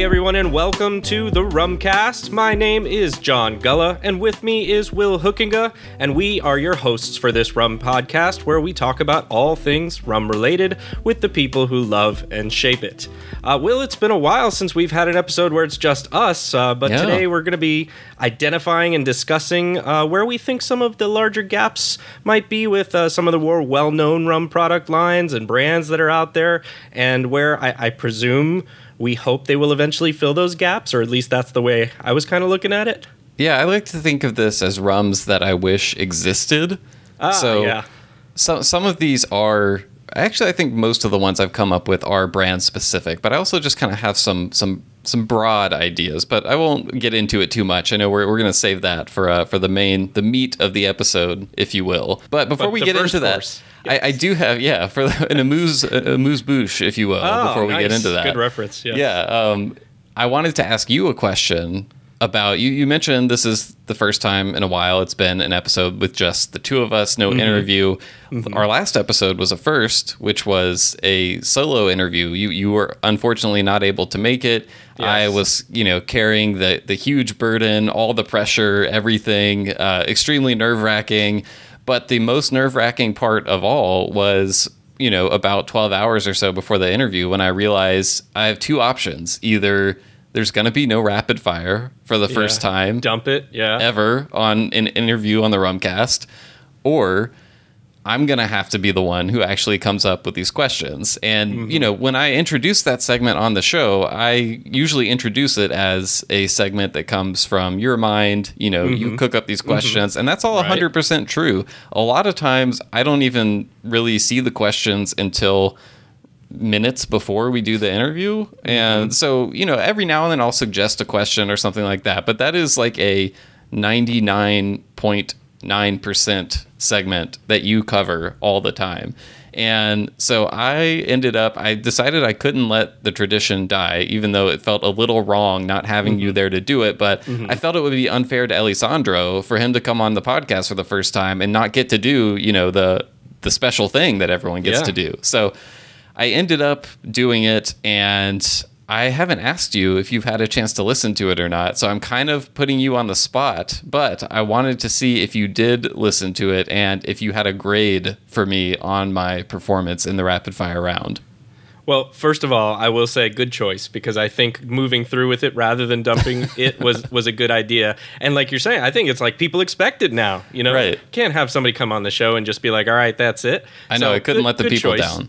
Hey everyone, and welcome to the Rumcast. My name is John Gulla, and with me is Will Hoekenga, and we are your hosts for this Rum podcast, where we talk about all things rum related with the people who love and shape it. Uh, Will, it's been a while since we've had an episode where it's just us, uh, but Yeah. today we're going to be identifying and discussing uh, where we think some of the larger gaps might be with uh, some of the more well-known rum product lines and brands that are out there, and where I, I presume we hope they will eventually fill those gaps, or at least that's the way I was kind of looking at it. Yeah, I like to think of this as rums that I wish existed. Ah, so yeah. some some of these are actually I think most of the ones I've come up with are brand specific, but I also just kind of have some some some broad ideas, but I won't get into it too much. I know we're, we're going to save that for uh, for the main the meat of the episode, if you will. But before But we get into course. that, I, I do have yeah for the, an amuse amuse bouche, if you will, Oh, before we get into that. Good reference, yes. Yeah. Um, I wanted to ask you a question about you. You mentioned this is the first time in a while it's been an episode with just the two of us, Mm-hmm. no interview. Our last episode was a first, which was a solo interview. You you were unfortunately not able to make it. I was, you know, carrying the the huge burden, all the pressure, everything, uh, extremely nerve wracking. But the most nerve wracking part of all was you know, about 12 hours or so before the interview when I realized I have two options. Either there's going to be no rapid fire for the first Yeah. time Dump it, yeah. ever on an interview on the Rumcast, or I'm going to have to be the one who actually comes up with these questions. And, mm-hmm. you know, when I introduce that segment on the show, I usually introduce it as a segment that comes from your mind. You know, you mm-hmm. cook up these mm-hmm. questions, and that's all Right. 100% true. A lot of times, I don't even really see the questions until minutes before we do the interview. And mm-hmm. so, you know, every now and then I'll suggest a question or something like that. But that is like a 99.9% segment that you cover all the time. And so I ended up, I decided I couldn't let the tradition die, even though it felt a little wrong not having you mm-hmm. there to do it. But mm-hmm. I felt it would be unfair to Elisandro for him to come on the podcast for the first time and not get to do, you know, the, the special thing that everyone gets Yeah. to do. So I ended up doing it, and I haven't asked you if you've had a chance to listen to it or not. So I'm kind of putting you on the spot, but I wanted to see if you did listen to it and if you had a grade for me on my performance in the rapid fire round. Well, first of all, I will say good choice because I think moving through with it rather than dumping it was was a good idea. And like you're saying, I think it's like people expect it now. You know, Right. can't have somebody come on the show and just be like, "All right, that's it." I know So, I couldn't good- let the people choice. down.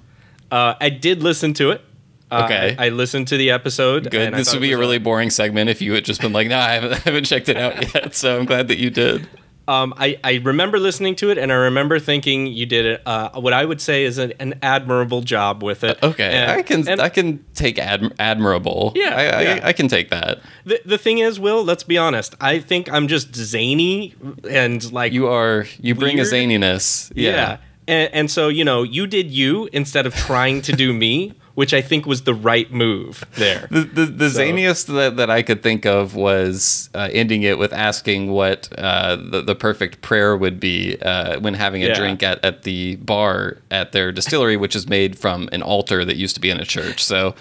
Uh, I did listen to it. Uh, Okay. I, I listened to the episode. Good. and This would be a really boring segment if you had just been like, "No, I haven't, I haven't checked it out yet." So I'm glad that you did. Um, I, I remember listening to it, and I remember thinking you did uh, what I would say is an, an admirable job with it. Okay, And- I can and I can take adm- admirable. Yeah, I, I, yeah. I can take that. the, the thing is, Will, let's be honest. I think I'm just zany and like You are you bring Weird? a zaniness. Yeah. And, and so, you know, you did you instead of trying to do me, which I think was the right move there. The the, the So- zaniest that, that I could think of was uh, ending it with asking what uh, the, the perfect prayer would be uh, when having a Yeah. drink at, at the bar at their distillery, which is made from an altar that used to be in a church. So,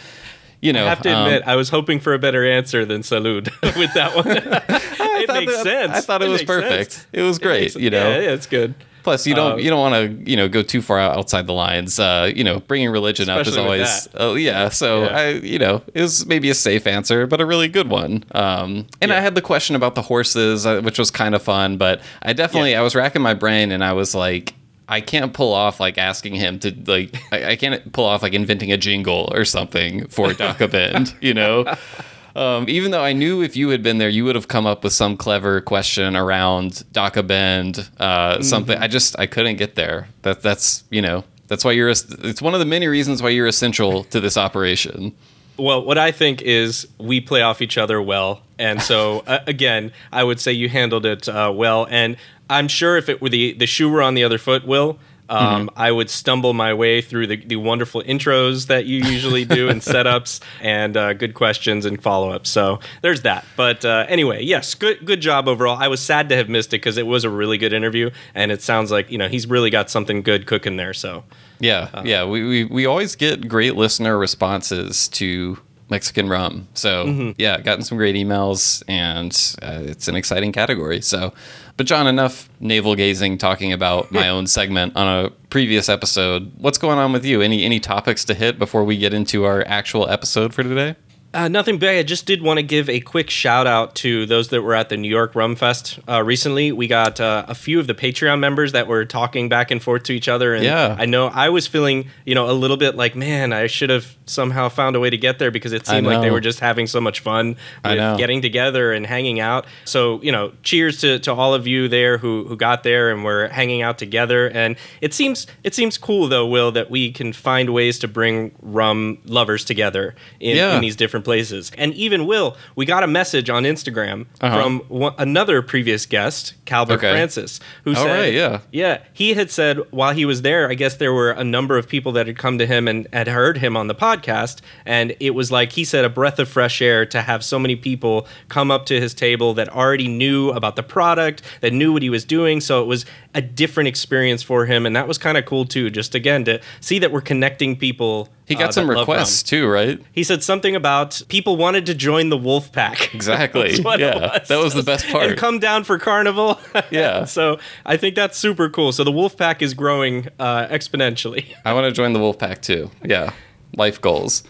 you know, I have to um, admit, I was hoping for a better answer than salud with that one. it makes that- sense. I thought it was makes sense. perfect. It was great, makes- you know. Yeah, yeah, it's good. Plus, you don't Um, you don't want to you know go too far outside the lines. Uh, you know, bringing religion up is always oh yeah. So Yeah. I you know it was maybe a safe answer, but a really good one. Um, and I had the question about the horses, uh, which was kind of fun. But I definitely I was racking my brain, and I was like. I can't pull off like asking him to like I, I can't pull off like inventing a jingle or something for Daca Bend, you know. Um, even though I knew if you had been there, you would have come up with some clever question around DACA Bend, uh, something. I just I couldn't get there. That that's you know that's why you're. It's one of the many reasons why you're essential to this operation. Well, what I think is we play off each other well, and so uh, again, I would say you handled it uh, well. And I'm sure if it were the the shoe were on the other foot, Will, um, I would stumble my way through the, the wonderful intros that you usually do and setups and uh, good questions and follow ups. So there's that. But uh, anyway, yes, good good job overall. I was sad to have missed it because it was a really good interview, and it sounds like you know he's really got something good cooking there. So Yeah, yeah. We, we we always get great listener responses to Mexican rum. So Mm-hmm. yeah, gotten some great emails, and uh, it's an exciting category. So, but John, enough navel gazing talking about my own segment on a previous episode. What's going on with you? Any any topics to hit before we get into our actual episode for today? Uh, nothing big. I just did want to give a quick shout out to those that were at the New York Rum Fest uh, recently. We got uh, a few of the Patreon members that were talking back and forth to each other, and Yeah. I know I was feeling, you know, a little bit like, man, I should have somehow found a way to get there because it seemed like they were just having so much fun with getting together and hanging out. So, you know, cheers to, to all of you there who, who got there and were hanging out together. And it seems it seems cool though, Will, that we can find ways to bring rum lovers together in, Yeah. in these different places. And even Will, we got a message on Instagram Uh-huh. from one, another previous guest, Calvert Okay. Francis, who All said, right, yeah. yeah, he had said while he was there, I guess there were a number of people that had come to him and had heard him on the podcast. And it was like he said, a breath of fresh air to have so many people come up to his table that already knew about the product, that knew what he was doing. So it was a different experience for him. And that was kind of cool too, just again to see that we're connecting people. He got uh, some requests too, right? He said something about people wanted to join the wolf pack. Exactly. That's what it Yeah, that was the best part. And come down for carnival. Yeah. so I think that's super cool. So the wolf pack is growing uh, exponentially. I want to join the wolf pack too. Yeah, life goals.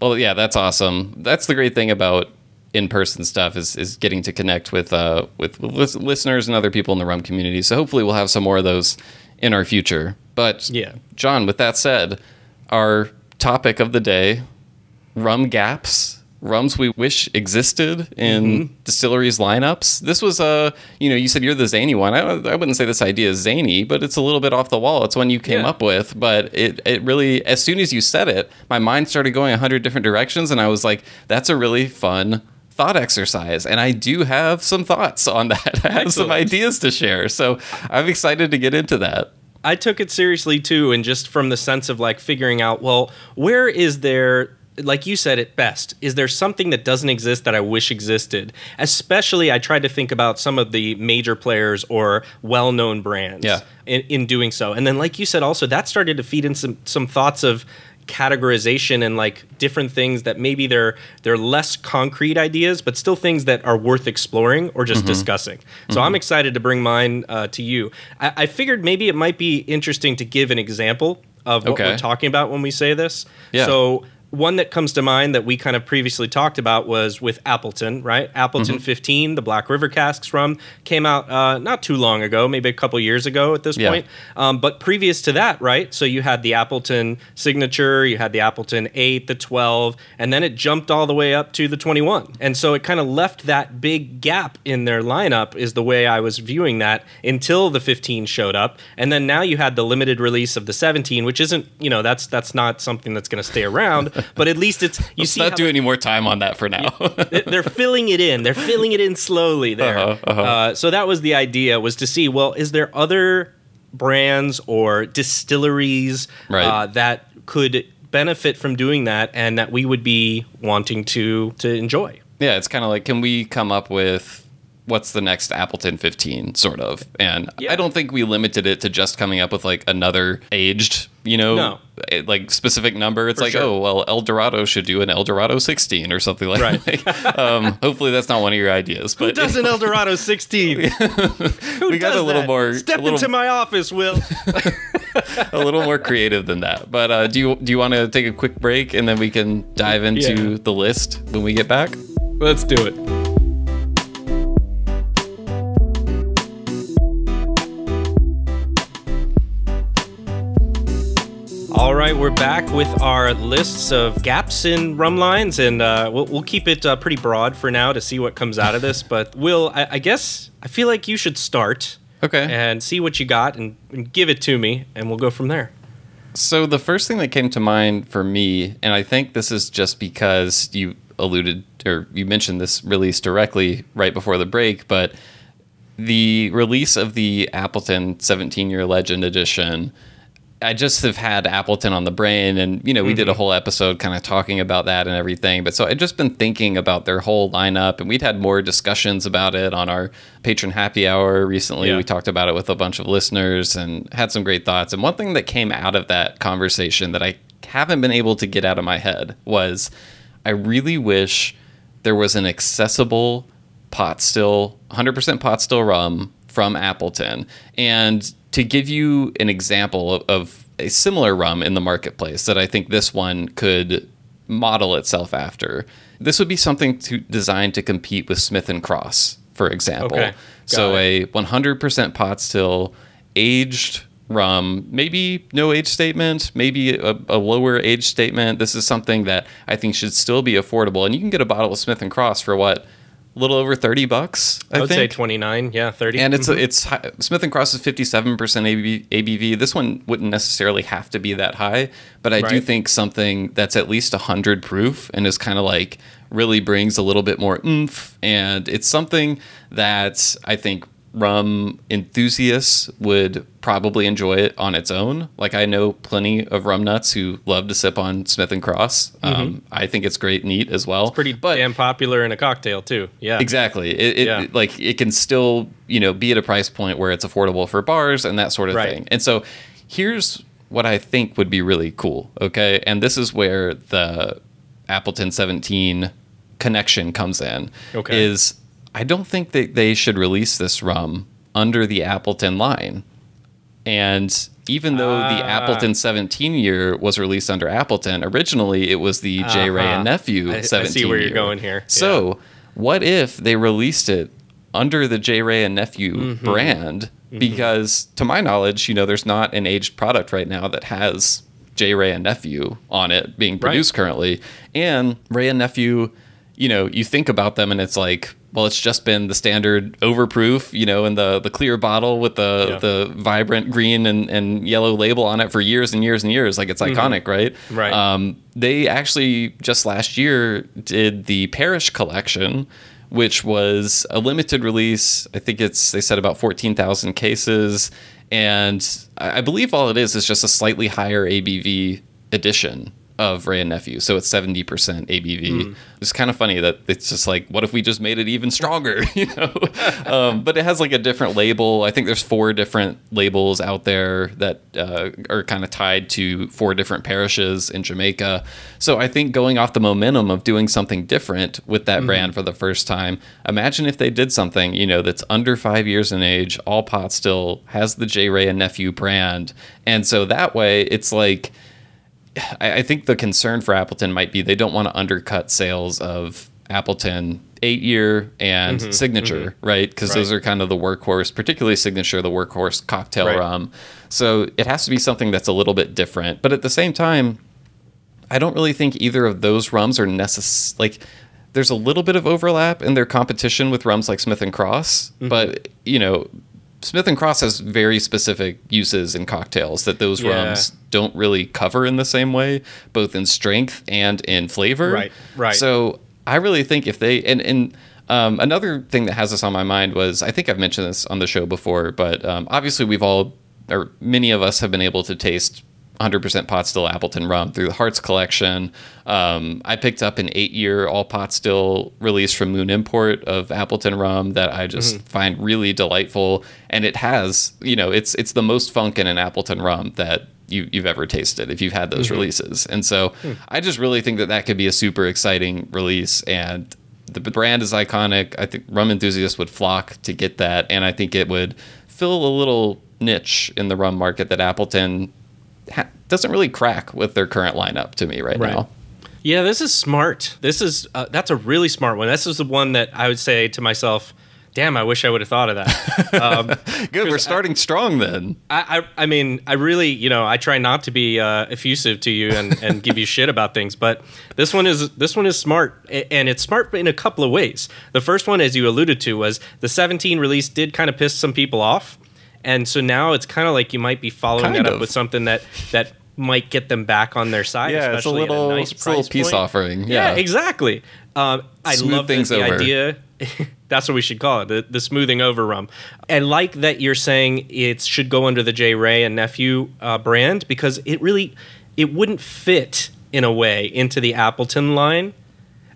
Well, yeah, that's awesome. That's the great thing about in-person stuff is is getting to connect with uh with, with lis- listeners and other people in the rum community. So hopefully we'll have some more of those in our future. But Yeah. John, with that said, our topic of the day: rum gaps. Rums we wish existed in Mm-hmm. distilleries lineups. This was a, you know, you said you're the zany one. I, I wouldn't say this idea is zany, but it's a little bit off the wall. It's one you came Yeah. up with, but it, it really, as soon as you said it, my mind started going a hundred different directions, and I was like, that's a really fun thought exercise. And I do have some thoughts on that. I have some ideas to share. So I'm excited to get into that. I took it seriously too, and just from the sense of like figuring out, well, where is there, like you said it best, is there something that doesn't exist that I wish existed? Especially, I tried to think about some of the major players or well known brands Yeah. in, in doing so. And then, like you said, also, that started to feed in some, some thoughts of categorization and like different things that maybe they're they're less concrete ideas but still things that are worth exploring or Mm-hmm. just discussing so i'm excited to bring mine uh, to you I, I figured maybe it might be interesting to give an example of what Okay. we're talking about when we say this Yeah. so one that comes to mind that we kind of previously talked about was with Appleton, right? Appleton 15, the Black River casks rum, came out uh, not too long ago, maybe a couple years ago at this Yeah. point. Um, but previous to that, right? So you had the Appleton signature, you had the Appleton 8, the 12, and then it jumped all the way up to the 21. And so it kind of left that big gap in their lineup, is the way I was viewing that until the 15 showed up. And then now you had the limited release of the 17, which isn't, you know, that's that's not something that's going to stay around, but at least it's, you Let's see, not do any more time on that for now. they- they're filling it in. They're filling it in slowly there. Uh-huh, uh-huh. Uh, so that was the idea was to see well, is there other brands or distilleries Right. uh, that could benefit from doing that and that we would be wanting to to enjoy? Yeah, it's kind of like, can we come up with what's the next Appleton 15, sort of? And Yeah. I don't think we limited it to just coming up with like another aged, you know, No. eh, like specific number. It's For like, sure. oh, well, El Dorado should do an El Dorado 16 or something like Right. that. um, hopefully, that's not one of your ideas. Who But does an Eldorado 16? Who We got a little that? more- Step little- into my office, Will. a little more creative than that. But uh, do you do you want to take a quick break and then we can dive into Yeah. the list when we get back? Let's do it. All right, we're back with our lists of gaps in rum lines, and uh, we'll, we'll keep it uh, pretty broad for now to see what comes out of this. But Will, I, I guess I feel like you should start Okay. and see what you got and, and give it to me, and we'll go from there. So the first thing that came to mind for me, and I think this is just because you alluded or you mentioned this release directly right before the break, but the release of the Appleton 17 year legend edition. I just have had Appleton on the brain, and you know, we did a mm-hmm. whole episode kind of talking about that and everything. But so I'd just been thinking about their whole lineup, and we'd had more discussions about it on our Patreon happy hour recently. Yeah. We talked about it with a bunch of listeners and had some great thoughts. And one thing that came out of that conversation that I haven't been able to get out of my head was I really wish there was an accessible pot still, 100% pot still rum from Appleton. And to give you an example of, of a similar rum in the marketplace that I think this one could model itself after, this would be something to, designed to compete with Smith and Cross, for example. Okay, so it. a 100% pot still, aged rum, maybe no age statement, maybe a, a lower age statement. This is something that I think should still be affordable, and you can get a bottle of Smith and Cross for what, a little over 30 bucks. I, I would say 29, yeah, 30. And it's mm-hmm. it's hi- Smith and Cross is fifty seven percent ABV. This one wouldn't necessarily have to be that high, but I do think something that's at least hundred proof and is kind of like really brings a little bit more oomph, and it's something that I think rum enthusiasts would probably enjoy it on its own. Like I know plenty of rum nuts who love to sip on Smith and Cross. Um, I think it's great, neat as well. pretty but damn popular in a cocktail too. Yeah. Exactly. It, it Yeah. like it can still you know be at a price point where it's affordable for bars and that sort of Right. thing. And so here's what I think would be really cool. Okay, and this is where the Appleton 17 connection comes in. Okay. is I don't think that they should release this rum under the Appleton line. And even though the Ah. Appleton 17 year was released under Appleton, originally it was the J. Wray Uh-huh. and Nephew I- I see 17 where you're going here. So, what if they released it under the J. Wray and Nephew Mm-hmm. brand? Because, to my knowledge, you know, there's not an aged product right now that has J. Wray and Nephew on it being produced currently. And Wray and Nephew, you know, you think about them and it's like, well, it's just been the standard overproof, you know, in the the clear bottle with the Yeah. the vibrant green and, and yellow label on it for years and years and years. Like it's iconic, right? Mm-hmm. Right. Um, they actually just last year did the Parish collection, which was a limited release. I think it's they said about fourteen thousand cases, and I I believe all it is is just a slightly higher ABV edition of Wray and Nephew. So it's seventy percent ABV. It's kind of funny that it's just like, what if we just made it even stronger? you know, um, but it has like a different label. I think there's four different labels out there that uh, are kind of tied to four different parishes in Jamaica. So I think going off the momentum of doing something different with that brand for the first time, imagine if they did something, you know, that's under five years in age, all pot still has the J Wray and Nephew brand. And so that way it's like, I, I think the concern for Appleton might be they don't want to undercut sales of Appleton eight year and mm-hmm, signature, mm-hmm. right? Because those are kind of the workhorse, particularly signature, the workhorse cocktail Right. rum. So it has to be something that's a little bit different. But at the same time, I don't really think either of those rums are necessary. Like, there's a little bit of overlap in their competition with rums like Smith and Cross, mm-hmm. but you know, Smith and Cross has very specific uses in cocktails that those Yeah. rums don't really cover in the same way, both in strength and in flavor. Right, right. So I really think if they and and um, another thing that has this on my mind was I think I've mentioned this on the show before, but um, obviously we've all or many of us have been able to taste 100% pot still Appleton rum through the Hearts collection. Um, I picked up an eight year all pot still release from Moon Import of Appleton rum that I just mm-hmm. find really delightful, and it has you know it's it's the most funk in an Appleton rum that you, you've ever tasted if you've had those mm-hmm. releases. And so hmm. I just really think that that could be a super exciting release. And the brand is iconic. I think rum enthusiasts would flock to get that. And I think it would fill a little niche in the rum market that Appleton ha- doesn't really crack with their current lineup to me right, Right. now. Yeah, this is smart. This is uh, that's a really smart one. This is the one that I would say to myself, "Damn, I wish I would have thought of that." um, Good. We're starting strong then. I, I, I mean, I really, you know, I try not to be uh, effusive to you and, and give you shit about things, but this one is this one is smart, and it's smart in a couple of ways. The first one, as you alluded to, was the 17 release did kind of piss some people off, and so now it's kind of like you might be following Kind that of. up with something that that might get them back on their side. Yeah, it's a especially at little, nice it's a little price peace point. offering. Yeah, Yeah. exactly. Um, I Smooth love things the, over. idea. That's what we should call it, the, the smoothing over rum. I like that you're saying it should go under the J. Wray and Nephew uh, brand because it really it wouldn't fit in a way into the Appleton line,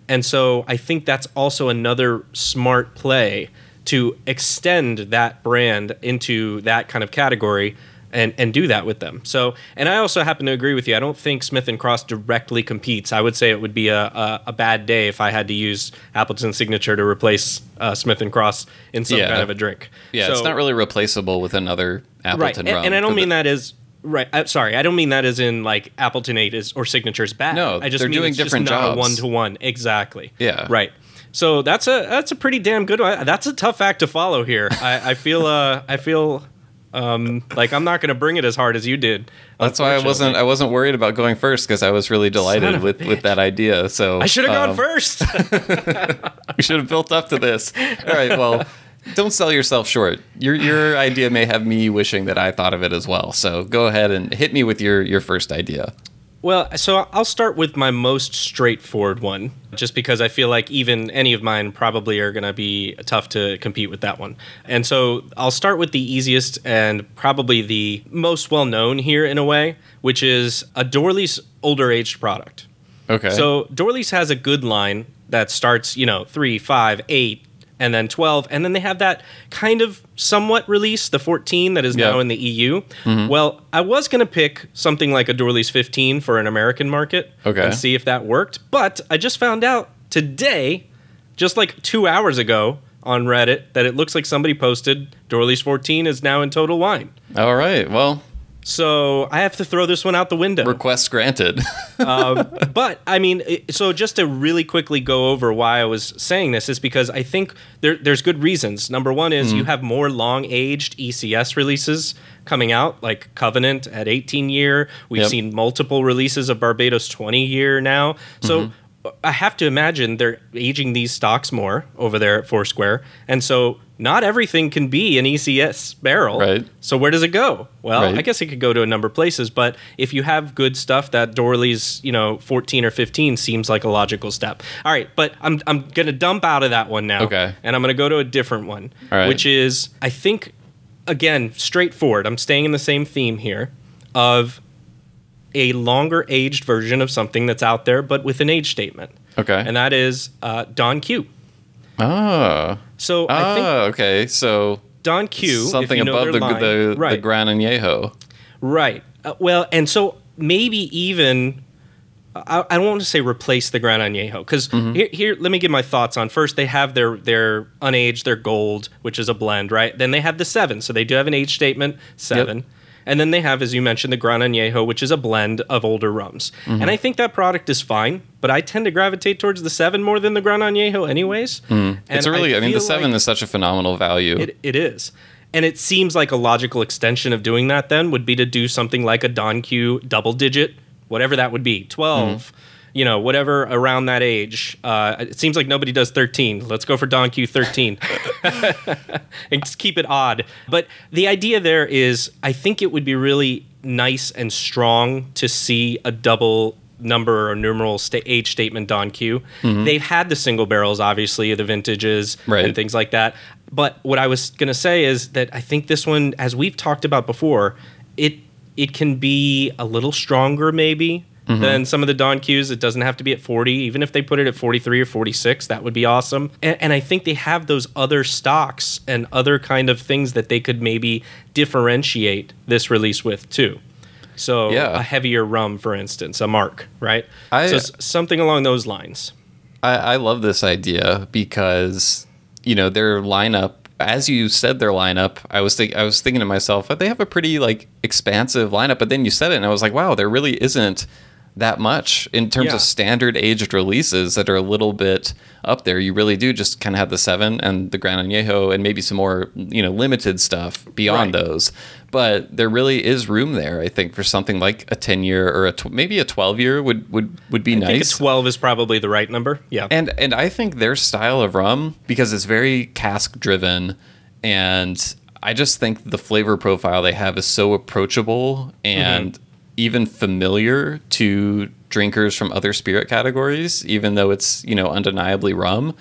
and so I think that's also another smart play to extend that brand into that kind of category and and do that with them. So, and I also happen to agree with you. I don't think Smith and Cross directly competes. I would say it would be a a, a bad day if I had to use Appleton Signature to replace uh, Smith and Cross in some Yeah. kind of a drink. Yeah, So- it's not really replaceable with another. Appleton And, rum. and I don't mean the- that as right. Uh, sorry, I don't mean that as in like Appleton Eight is or Signature is bad. No, I just they're mean doing it's just different not jobs. One to one, exactly. Yeah. Right. So that's a that's a pretty damn good one. That's a tough act to follow here. I, I feel uh I feel um like I'm not going to bring it as hard as you did. That's why I wasn't I wasn't worried about going first because I was really delighted with, with that idea. So I should have gone um, first. We should have built up to this. All right, well, don't sell yourself short. Your your idea may have me wishing that I thought of it as well. So go ahead and hit me with your your first idea. Well, so I'll start with my most straightforward one, just because I feel like even any of mine probably are going to be tough to compete with that one. And so I'll start with the easiest and probably the most well known here in a way, which is a Doorly's older aged product. Okay. So Doorly's has a good line that starts, you know, three, five, eight, and then 12. And then they have that kind of somewhat release, the 14 that is Yeah. now in the EU. Mm-hmm. Well, I was going to pick something like a Doorly's 15 for an American market Okay. and see if that worked. But I just found out today, just like two hours ago on Reddit, that it looks like somebody posted Doorly's 14 is now in Total Wine. All right. Well, So I have to throw this one out the window. request granted. Um, but I mean, so just to really quickly go over why I was saying this is because I think there, there's good reasons. Number one is you mm. have more long aged ECS releases coming out, like Covenant at 18 year. We've Yep. seen multiple releases of Barbados 20 year now. So mm-hmm. I have to imagine they're aging these stocks more over there at Foursquare, and so. Not everything can be an ECS barrel. Right. So where does it go? Well, Right. I guess it could go to a number of places, but if you have good stuff, that Doorly's, you know, 14 or 15 seems like a logical step. All right, but I'm, I'm going to dump out of that one now. Okay. And I'm going to go to a different one, right. which is, I think, again, straightforward. I'm staying in the same theme here of a longer aged version of something that's out there, but with an age statement. Okay. And that is uh, Don Q. oh. So I think Oh, okay. So Don Q, something above the, line- the, right. the Gran Añejo. Right. Uh, well, and so maybe even I, I don't want to say replace the Gran Añejo because Mm-hmm. here, here, let me give my thoughts on. First, they have their their unaged, their gold, which is a blend, right? Then they have the seven, so they do have an age statement seven. And then they have, as you mentioned, the Gran Añejo, which is a blend of older rums. Mm-hmm. And I think that product is fine, but I tend to gravitate towards the seven more than the Gran Añejo, anyways. Mm. It's really, I, mean, the seven like- is such a phenomenal value. it, it is. And it seems like a logical extension of doing that then would be to do something like a Don Q double digit, whatever that would be, 12, you know, whatever around that age. Uh, it seems like nobody does 13. Let's go for Don Q 13 and just keep it odd. But the idea there is I think it would be really nice and strong to see a double number or numeral sta- age statement Don Q. They've had the single barrels, obviously, the vintages Right. and things like that. But what I was going to say is that I think this one, as we've talked about before, it it can be a little stronger maybe Mm-hmm. than some of the Don Qs. It doesn't have to be at 40. Even if they put it at 43 or 46, that would be awesome. And, and I think they have those other stocks and other kind of things that they could maybe differentiate this release with too. So Yeah. a heavier rum, for instance, a mark, right? I- so something along those lines. I, I love this idea because you know their lineup. As you said, their lineup. I was think, I was thinking to myself, they have a pretty like expansive lineup. But then you said it, and I was like, wow, there really isn't that much in terms Yeah. of standard aged releases that are a little bit up there. You really do just kind of have the seven and the Gran Añejo and maybe some more you know limited stuff beyond Right. those. But there really is room there, I think, for something like a ten year or a tw- maybe a twelve year would would would be I think nice. a 12 is probably the right number. Yeah. And and I think their style of rum because it's very cask driven and I just think the flavor profile they have is so approachable mm-hmm. and even familiar to drinkers from other spirit categories even though it's, you know, undeniably rum.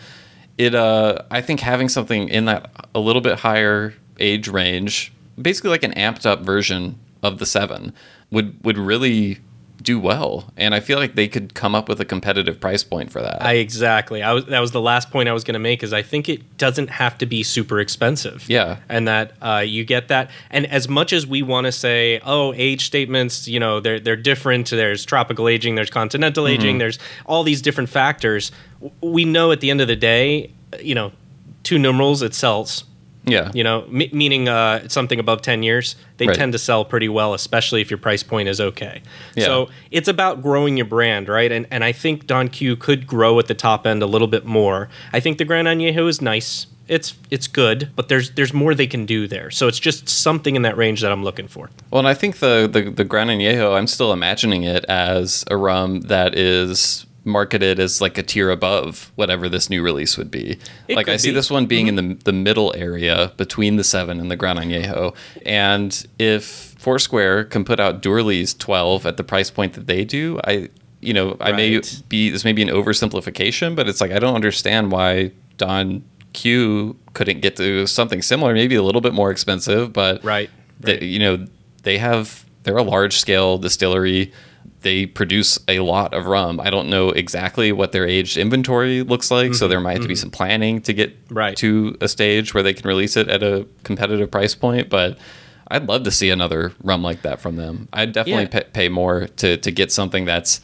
It uh I think having something in that a little bit higher age range, basically like an amped up version of the 7 would would really do well, and I feel like they could come up with a competitive price point for that. I exactly. I was that was the last point I was going to make is I think it doesn't have to be super expensive. Yeah. and that uh, you get that. And as much as we want to say, oh, age statements, you know, they're they're different. There's tropical aging. There's continental Mm-hmm. aging. There's all these different factors. We know at the end of the day, you know, two numerals it sells. Yeah, You know, m- meaning uh, something above 10 years, they Right. tend to sell pretty well, especially if your price point is okay. Yeah. So it's about growing your brand, right? And and I think Don Q could grow at the top end a little bit more. I think the Gran Añejo is nice. It's it's good, but there's there's more they can do there. So it's just something in that range that I'm looking for. Well, and I think the the, the Gran Añejo, I'm still imagining it as a rum that is marketed as like a tier above whatever this new release would be. It like I see be. this one being mm-hmm. in the the middle area between the seven and the Gran Añejo, and if Foursquare can put out Doorly's 12 at the price point that they do, I you know I may be this may be an oversimplification, but it's like I don't understand why Don Q couldn't get to something similar, maybe a little bit more expensive, but Right, they- right. you know they have they're a large scale distillery they produce a lot of rum i don't know exactly what their aged inventory looks like so there might have to be some planning to get Mm-hmm, Right. to a stage where they can release it at a competitive price point but i'd love to see another rum like that from them i'd definitely Yeah. pa pay more to, to get something that's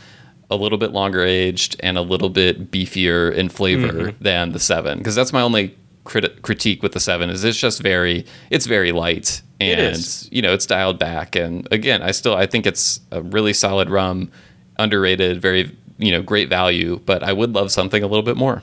a little bit longer aged and a little bit beefier in flavor Mm-hmm. than the seven because that's my only crit- critique with the seven is it's just very it's very light It and is. you know it's dialed back and again i still i think it's a really solid rum underrated very you know great value but i would love something a little bit more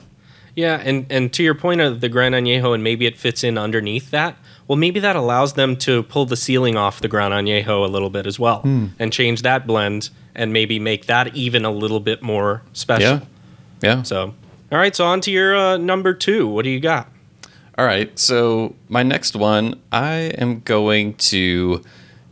Yeah, and and to your point of the Gran Añejo, and maybe it fits in underneath that. Well, maybe that allows them to pull the ceiling off the Gran Añejo a little bit as well, Hmm. and change that blend, and maybe make that even a little bit more special. yeah yeah So, all right. So on to your uh, number two. What do you got? All right. So my next one, I am going to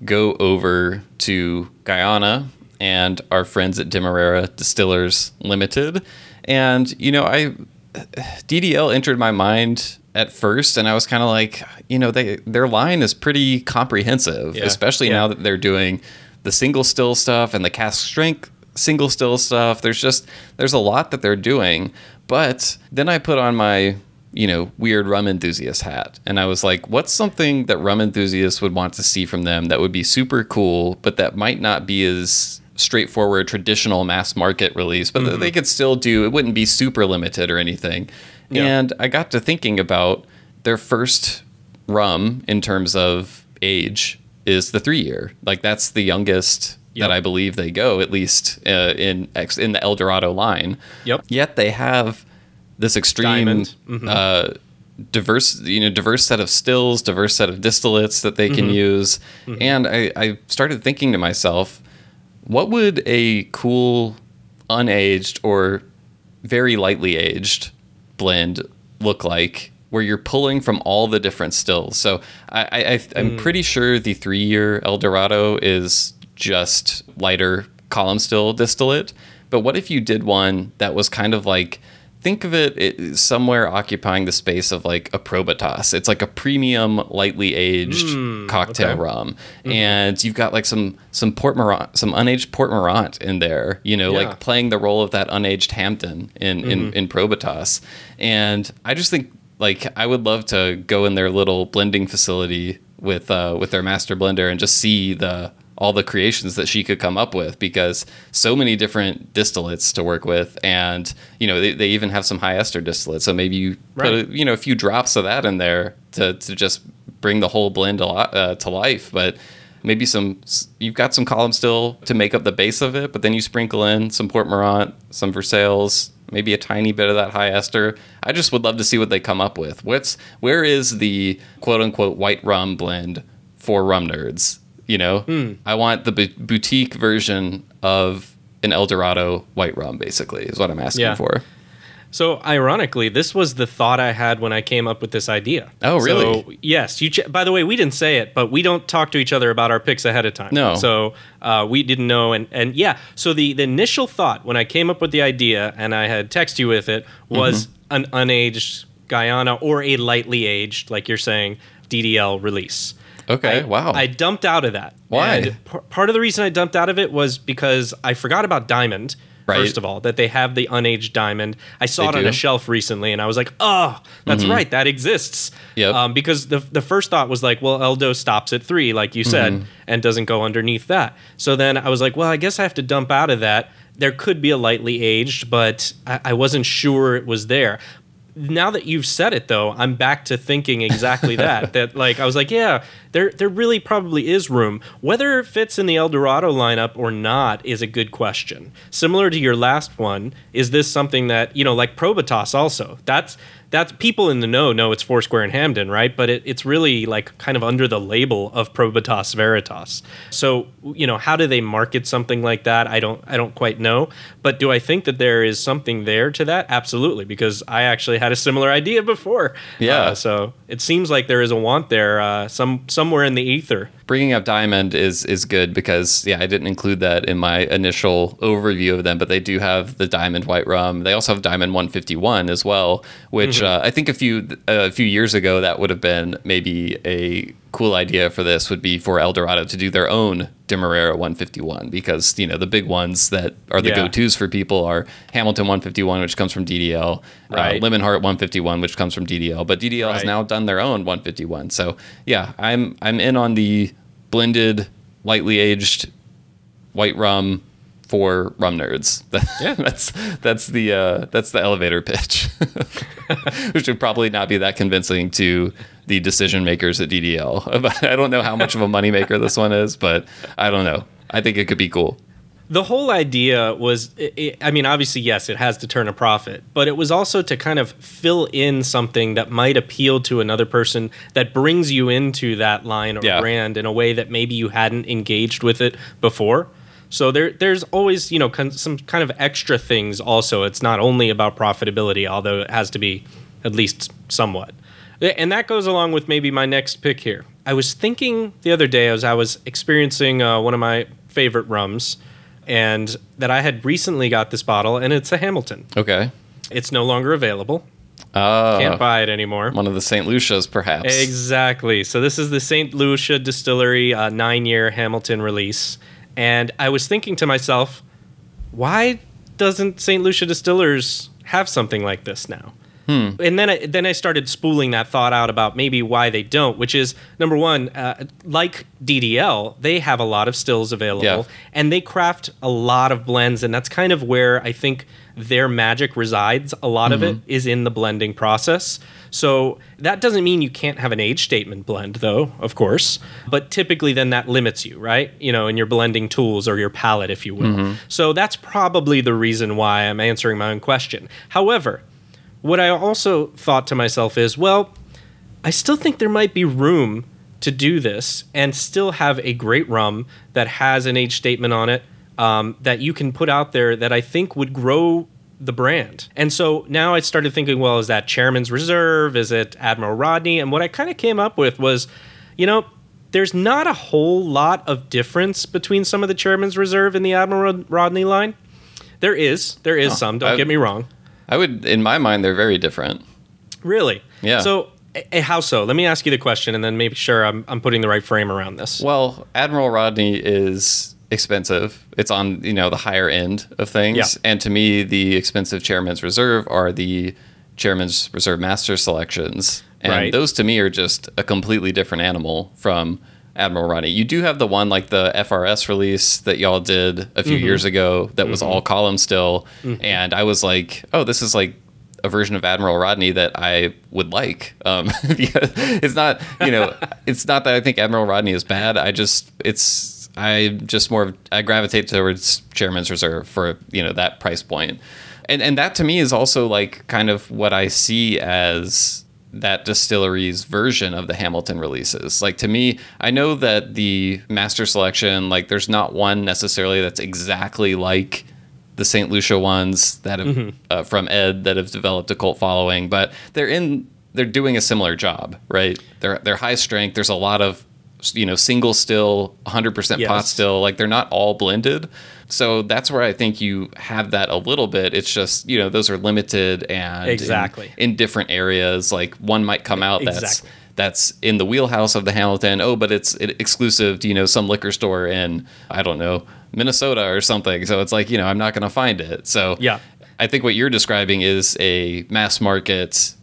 go over to Guyana and our friends at Demerara Distillers Limited. And, you know, I DDL entered my mind at first and I was kind of like, you know, they their line is pretty comprehensive, Yeah. especially Yeah. now that they're doing the single still stuff and the cask strength single still stuff. There's just there's a lot that they're doing. But then I put on my you know weird rum enthusiast hat and I was like, what's something that rum enthusiasts would want to see from them that would be super cool, but that might not be as straightforward traditional mass market release, but that they could still do. It wouldn't be super limited or anything. Yeah. And I got to thinking about their first rum in terms of age is the three year. Like that's the youngest Yep. that I believe they go, at least uh, in in the El Dorado line. Yep. Yet they have this extreme. Mhm. uh, diverse, you know, diverse set of stills, diverse set of distillates that they can Mm-hmm. use. And I, I started thinking to myself, what would a cool, unaged or very lightly aged blend look like where you're pulling from all the different stills. So I, I, I I'm pretty sure the three year El Dorado is just lighter column still distillate. But what if you did one that was kind of like think of it, it somewhere occupying the space of like a Probitas. It's like a premium, lightly aged hmm, cocktail okay. rum, mm-hmm. and you've got like some some Port Morant, some unaged Port Morant in there. You know, Yeah. like playing the role of that unaged Hampden in in, mm-hmm. in Probitas. And I just think like I would love to go in their little blending facility with uh, with their master blender and just see the all the creations that she could come up with because so many different distillates to work with. And you know they, they even have some high ester distillates. So maybe you put a, you know a few drops of that in there to, to just bring the whole blend a lot, uh, to life. But maybe some you've got some column still to make up the base of it but then you sprinkle in some port morant some versailles maybe a tiny bit of that high ester. I just would love to see what they come up with. What's where is the quote unquote white rum blend for rum nerds you know i want the bu- boutique version of an el dorado white rum basically is what i'm asking Yeah. for So, ironically, this was the thought I had when I came up with this idea. Oh, really? So, yes. You. Ch- by the way, we didn't say it, but we don't talk to each other about our picks ahead of time. No. So uh, we didn't know, and and yeah. So the the initial thought when I came up with the idea, and I had text you with it, was Mm-hmm. an unaged Guyana or a lightly aged, like you're saying, DDL release. Okay, I, wow. I dumped out of that. Why? And p- part of the reason I dumped out of it was because I forgot about Diamond. Right. First of all, that they have the unaged diamond. I saw They it on a shelf recently, and I was like, "Oh, that's right, that exists." Yep. Um, because the the first thought was like, "Well, Eldo stops at three, like you said, and doesn't go underneath that." So then I was like, "Well, I guess I have to dump out of that." There could be a lightly aged, but I, I wasn't sure it was there now that you've said it though i'm back to thinking exactly that that like i was like yeah there there really probably is room whether it fits in the eldorado lineup or not is a good question similar to your last one is this something that you know like probitas also that's that's people in the know know it's Foursquare and Hampden, right? But it, it's really like kind of under the label of Probitas Veritas. So you know, how do they market something like that? I don't I don't quite know. But do I think that there is something there to that? Absolutely, because I actually had a similar idea before. Yeah. Uh, so it seems like there is a want there, uh, some somewhere in the ether. Bringing up diamond is is good because yeah i didn't include that in my initial overview of them but they do have the diamond white rum they also have diamond 151 as well which uh, i think a few a few years ago that would have been maybe a cool idea for this would be for eldorado to do their own demerara 151 because you know the big ones that are the Yeah. go-to's for people are hamilton 151 which comes from ddl Right. uh, lemon heart 151 which comes from ddl but ddl has now done their own 151 so yeah i'm i'm in on the blended lightly aged white rum for rum nerds. Yeah. that's that's the uh, that's the elevator pitch. Which would probably not be that convincing to the decision makers at ddl But i don't know how much of a moneymaker this one is but i don't know. I think it could be cool the whole idea was i i I mean obviously yes it has to turn a profit but it was also to kind of fill in something that might appeal to another person that brings you into that line or Yeah. brand in a way that maybe you hadn't engaged with it before. So there there's always you know con- some kind of extra things also. It's not only about profitability although it has to be at least somewhat. And that goes along with maybe my next pick here. I was thinking the other day as i was experiencing uh, one of my favorite rums and that I had recently got this bottle, and it's a Hamilton. okay It's no longer available. uh, Can't buy it anymore. one of the st lucia's perhaps Exactly. So this is the St. Lucia Distillery uh, nine-year Hamilton release, and I was thinking to myself, why doesn't St. Lucia Distillers have something like this now? Hmm. And then I, then I started spooling that thought out about maybe why they don't, which is number one, uh, like DDL, they have a lot of stills available, Yeah. and they craft a lot of blends, and that's kind of where I think their magic resides. A lot of it mm-hmm. is in the blending process. So that doesn't mean you can't have an age statement blend, though, of course. But typically, then that limits you, right? You know, in your blending tools or your palette, if you will. Mm-hmm. So that's probably the reason why I'm answering my own question. However, what I also thought to myself is, well, I still think there might be room to do this and still have a great rum that has an age statement on it um, that you can put out there that I think would grow the brand. And so now I started thinking, well, is that Chairman's Reserve? Is it Admiral Rodney? And what I kind of came up with was, you know, there's not a whole lot of difference between some of the Chairman's Reserve and the Admiral Rodney line. There is, there is some. Don't I- get me wrong. I would in my mind they're very different Really? Yeah. So, eh, how so? Let me ask you the question, and then maybe sure I'm, I'm putting the right frame around this. Well, Admiral Rodney is expensive. It's on, you know, the higher end of things. Yeah. And to me, the expensive Chairman's Reserve are the Chairman's Reserve Master selections. And Right. those to me are just a completely different animal from Admiral Rodney. You do have the one like the FRS release that y'all did a few mm-hmm. years ago that was mm-hmm. all column still. Mm-hmm. And I was like, oh, this is like a version of Admiral Rodney that I would like. Um, it's not, you know, it's not that I think Admiral Rodney is bad. I just, it's, I just more, I gravitate towards Chairman's Reserve for, you know, that price point. And, and that to me is also like kind of what I see as that distillery's version of the Hamilton releases. Like to me, I know that the master selection, like there's not one necessarily that's exactly like the St. Lucia ones that have uh, from Ed that have developed a cult following, but they're in they're doing a similar job, right? They're they're high strength. There's a lot of you know single still, 100% pot still. Like they're not all blended. So that's where I think you have that a little bit. It's just you know those are limited and in- Exactly. in, different areas. Like one might come out that's Exactly. that's in the wheelhouse of the Hamilton. Oh, but it's exclusive to you know some liquor store in I don't know Minnesota or something. So it's like you know I'm not going to find it. So Yeah. I think what you're describing is a mass market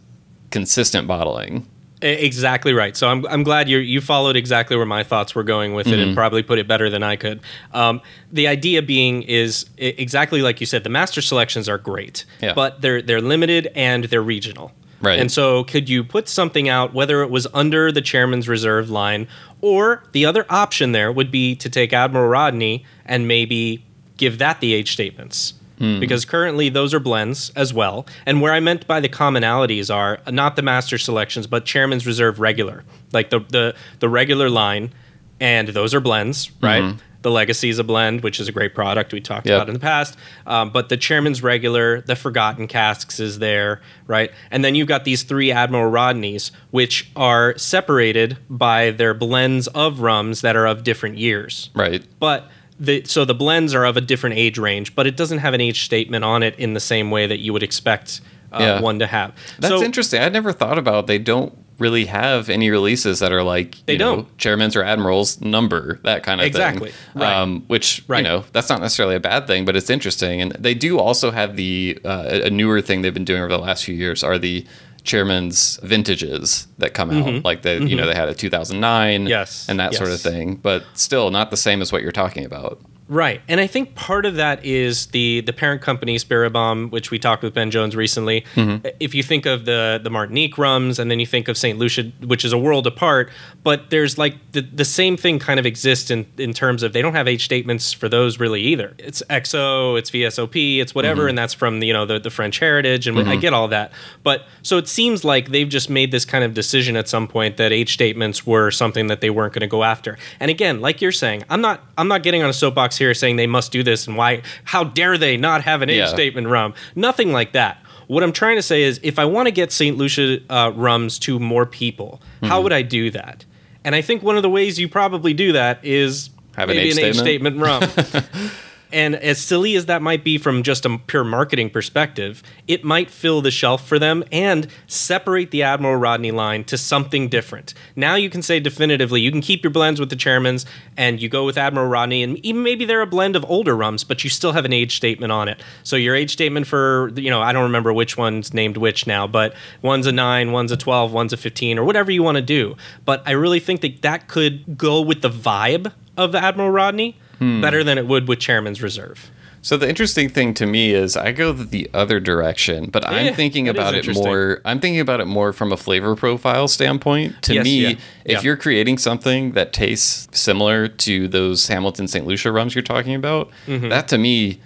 consistent bottling. Exactly right. So I'm, I'm glad you you followed exactly where my thoughts were going with it and probably put it better than I could. Um, the idea being is exactly like you said. The master selections are great, Yeah. but they're they're limited and they're regional. Right. And so could you put something out whether it was under the chairman's reserve line or the other option there would be to take Admiral Rodney and maybe give that the age statements. Hmm. Because currently those are blends as well. And where I meant by the commonalities are uh, not the master selections, but chairman's reserve regular. Like the the, the regular line, and those are blends, hmm. right? The Legacy is a blend, which is a great product we talked Yep. about in the past. Um, but the Chairman's Regular, the Forgotten Casks is there, right? And then you've got these three Admiral Rodneys, which are separated by their blends of rums that are of different years. Right. But the, so the blends are of a different age range, but it doesn't have an age statement on it in the same way that you would expect uh, Yeah. one to have. That's so, interesting. I'd never thought about they don't really have any releases that are like They you know, don't. chairman's or admiral's number that kind of Exactly. thing. Right. Um, which Right. you know that's not necessarily a bad thing, but it's interesting. And they do also have the uh, a newer thing they've been doing over the last few years are the chairman's vintages that come out like the you know they had a 2009 Mm-hmm. Yes. and that sort of thing but still not the same as what you're talking about Right, and I think part of that is the the parent company Spiribam, which we talked with Ben Jones recently. Mm-hmm. If you think of the the Martinique rums, and then you think of Saint Lucia, which is a world apart, but there's like the the same thing kind of exists in in terms of they don't have age statements for those really either. It's XO, it's VSOP, it's whatever, mm-hmm. and that's from the, you know the the French heritage, and I mm-hmm. get all that. But so it seems like they've just made this kind of decision at some point that age statements were something that they weren't going to go after. And again, like you're saying, I'm not I'm not getting on a soapbox here saying they must do this and why how dare they not have an age Yeah. statement rum. Nothing like that. What I'm trying to say is if I want to get St. Lucia uh, rums to more people, Mm-hmm. how would I do that? And I think one of the ways you probably do that is Have an maybe age an age statement? statement rum. And as silly as that might be from just a pure marketing perspective, it might fill the shelf for them and separate the Admiral Rodney line to something different. Now you can say definitively, you can keep your blends with the chairmans and you go with Admiral Rodney, and even maybe they're a blend of older rums, but you still have an age statement on it. So your age statement for, you know, I don't remember which one's named which now, but one's a 9, one's a 12, one's a 15, or whatever you want to do. But I really think that that could go with the vibe of the Admiral Rodney better than it would with Chairman's Reserve. So the interesting thing to me is I go the other direction, but Yeah, I'm thinking about it more. I'm thinking about it more from a flavor profile standpoint. To Yes, me, yeah, if yeah. you're creating something that tastes similar to those Hamilton St. Lucia rums you're talking about, Mm-hmm. that to me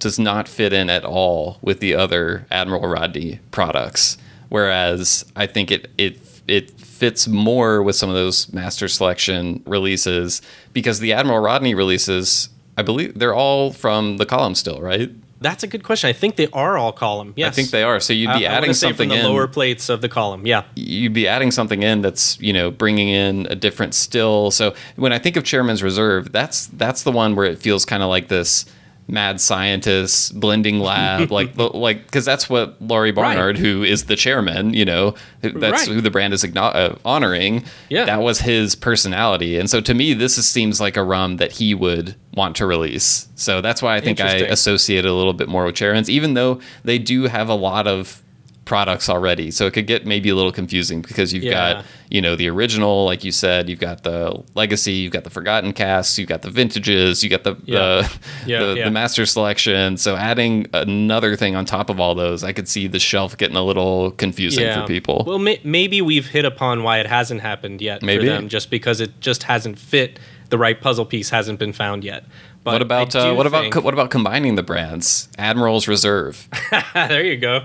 does not fit in at all with the other Admiral Rodney products. Whereas I think it it it fits more with some of those master selection releases because the Admiral Rodney releases, I believe they're all from the column still, right? That's a good question. I think they are all column. Yes. I think they are. So you'd be I- I adding say something from the in. lower plates of the column. Yeah. you'd be adding something in that's you know bringing in a different still. So when I think of Chairman's Reserve, that's that's the one where it feels kind of like this mad scientist blending lab, like like because that's what Laurie Barnard, who is the chairman, you know, that's Right. who the brand is igno- uh, honoring. Yeah. that was his personality, and so to me, this is, seems like a rum that he would want to release. So that's why I think I associate it a little bit more with chairmans, even though they do have a lot of products already. So it could get maybe a little confusing because you've Yeah. got, you know, the original, like you said, you've got the legacy, you've got the forgotten casks, you've got the vintages, you got the Yeah. the, Yeah, the, the master selection. So adding another thing on top of all those, I could see the shelf getting a little confusing for people. Well, may- maybe we've hit upon why it hasn't happened yet Maybe. for them, just because it just hasn't fit. The right puzzle piece hasn't been found yet. But what about uh, what about co- what about combining the brands? Admiral's Reserve. there you go.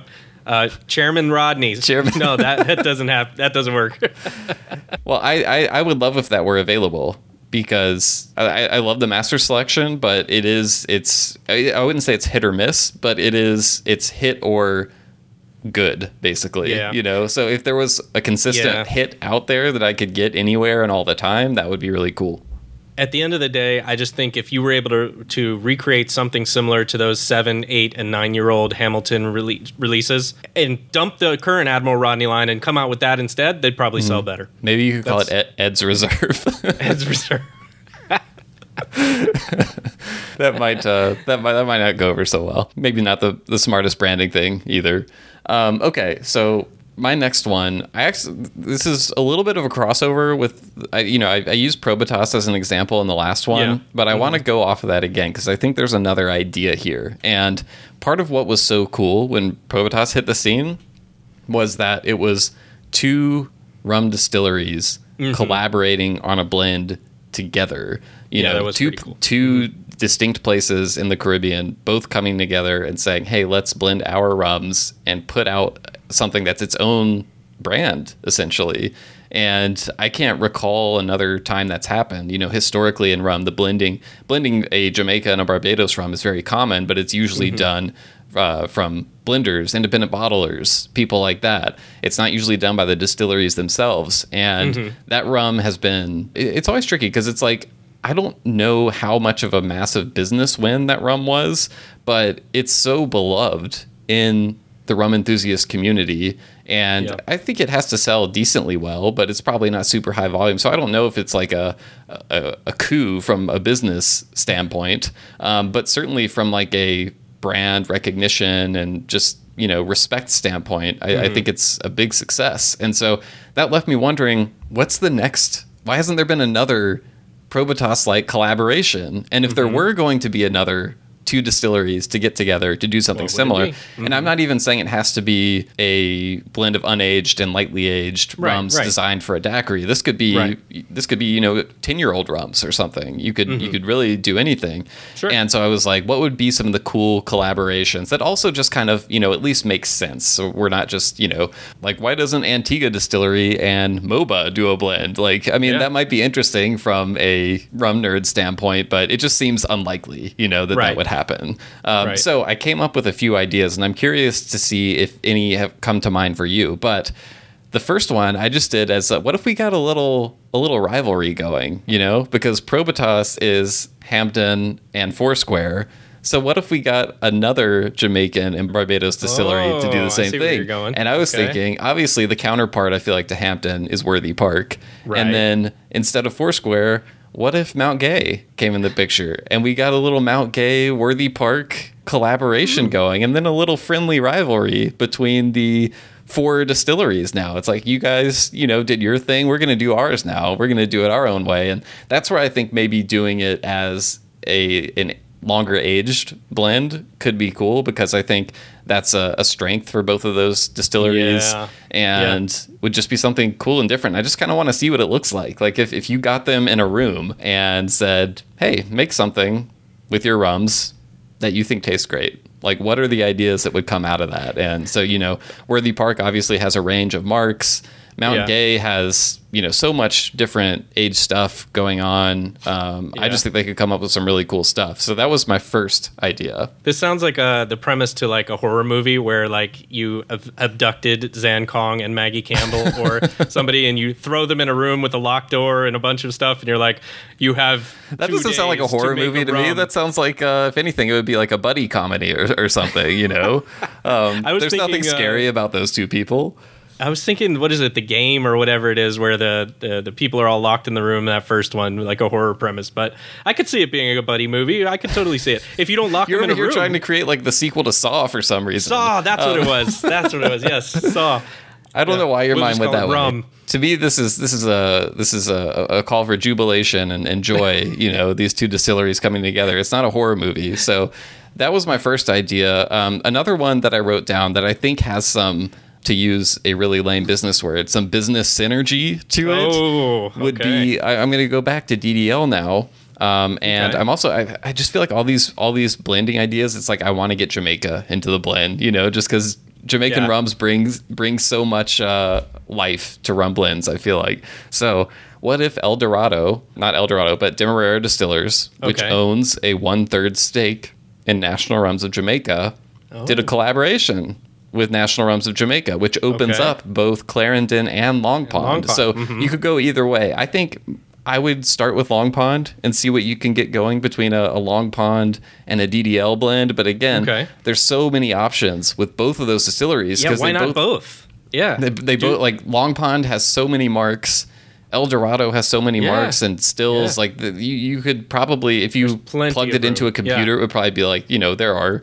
Uh, Chairman Rodney. Chairman- No, that, that doesn't have that doesn't work. Well, I, I, I would love if that were available because I, I love the master selection, but it is it's I I wouldn't say it's hit or miss, but it is it's hit or good basically. Yeah. You know, so if there was a consistent Yeah. hit out there that I could get anywhere and all the time, that would be really cool. At the end of the day, I just think if you were able to to recreate something similar to those seven, eight, and nine year old Hamilton rele- releases and dump the current Admiral Rodney line and come out with that instead, they'd probably sell better. Maybe you could call it Ed- Ed's Reserve. As reserve. that might uh, that might that might not go over so well. Maybe not the the smartest branding thing either. Um, okay, so my next one, I actually this is a little bit of a crossover with I, you know I, I used Probitas as an example in the last one, Yeah. but I want to go off of that again because I think there's another idea here. And part of what was so cool when Probitas hit the scene was that it was two rum distilleries collaborating on a blend together. You Mm-hmm. Yeah, know, two cool. two distinct places in the Caribbean, both coming together and saying, "Hey, let's blend our rums and put out something that's its own brand, essentially." And I can't recall another time that's happened. You know, historically in rum, the blending blending a Jamaica and a Barbados rum is very common, but it's usually Mm-hmm. done uh, from blenders, independent bottlers, people like that. It's not usually done by the distilleries themselves. And Mm-hmm. that rum has been, it's always tricky because it's like, I don't know how much of a massive business win that rum was, but it's so beloved in the rum enthusiast community. And Yeah. I think it has to sell decently well, but it's probably not super high volume. So I don't know if it's like a a, a coup from a business standpoint, um, but certainly from like a brand recognition and just you know respect standpoint, I, I think it's a big success. And so that left me wondering, what's the next? Why hasn't there been another Probitas like collaboration? And if there were going to be another two distilleries to get together to do something What would it similar. And I'm not even saying it has to be a blend of unaged and lightly aged Right, rums right. designed for a daiquiri. This could be Right. this could be you know 10 year old rums or something. You could you could really do anything. Mm-hmm. Sure. And so I was like, what would be some of the cool collaborations that also just kind of you know at least make sense. So we're not just you know like why doesn't Antigua Distillery and Mhoba do a blend? Like I mean Yeah. that might be interesting from a rum nerd standpoint, but it just seems unlikely you know that that would happen. Um, Right. So I came up with a few ideas, and I'm curious to see if any have come to mind for you. But the first one I just did as a, what if we got a little a little rivalry going, you know, because Probitas is Hampden and Foursquare. So what if we got another Jamaican and Barbados distillery to do Oh, the same see where thing? And I was Okay. thinking, obviously, the counterpart I feel like to Hampden is Worthy Park, Right. and then instead of Foursquare, what if Mount Gay came in the picture and we got a little Mount Gay Worthy Park collaboration Hmm. going, and then a little friendly rivalry between the four distilleries now. It's like you guys, you know, did your thing. We're going to do ours now. We're going to do it our own way. And that's where I think maybe doing it as a an longer aged blend could be cool because I think that's a, a strength for both of those distilleries Yeah. and would just be something cool and different. I just kind of want to see what it looks like. Like if, if you got them in a room and said, hey, make something with your rums that you think tastes great. Like, what are the ideas that would come out of that? And so, you know, Worthy Park obviously has a range of marks. Mount Yeah. Gay has, you know, so much different age stuff going on. Um, I just think they could come up with some really cool stuff. So that was my first idea. This sounds like uh, the premise to like a horror movie where like you ab- abducted Zan Kong and Maggie Campbell or somebody, and you throw them in a room with a locked door and a bunch of stuff, and you're like, you have. That doesn't sound like a to horror make movie to me. That sounds like, uh, if anything, it would be like a buddy comedy or, or something. You know, um, there's nothing thinking, uh, scary about those two people. I was thinking, what is it, the game or whatever it is, where the, the the people are all locked in the room. That first one, like a horror premise, but I could see it being a buddy movie. I could totally see it if you don't lock You're them in over a room. trying to create like the sequel to Saw for some reason. Saw. That's what Um, it was. That's what it was. Yes, Saw. I don't Yeah. know why your We'll mind went that way. To me, this is this is a this is a, a call for jubilation and, and joy. you know, these two distilleries coming together. It's not a horror movie. So that was my first idea. Um, another one that I wrote down that I think has some to use a really lame business word, some business synergy to it Oh, would okay. be I, I'm going to go back to DDL now. Um, and Okay. I'm also I, I just feel like all these all these blending ideas. It's like I want to get Jamaica into the blend, you know, just because Jamaican Yeah. rums brings brings so much uh, life to rum blends. I feel like so. What if El Dorado, not El Dorado, but Demerara Distillers, which owns a one third stake in National Rums of Jamaica, did a Oh. collaboration with National Rums of Jamaica, which opens Okay. up both Clarendon and Long Pond. Long Pond, So mhm. you could go either way. I think I would start with Long Pond and see what you can get going between a, a Long Pond and a DDL blend. But again, Okay. there's so many options with both of those distilleries. Yeah, why not both? Yeah. They, they both like Long Pond has so many marks. El Dorado has so many Yeah. marks and stills. Yeah. Like the, you, you could probably, if you plugged it into a computer, Yeah. it would probably be like, you know, there are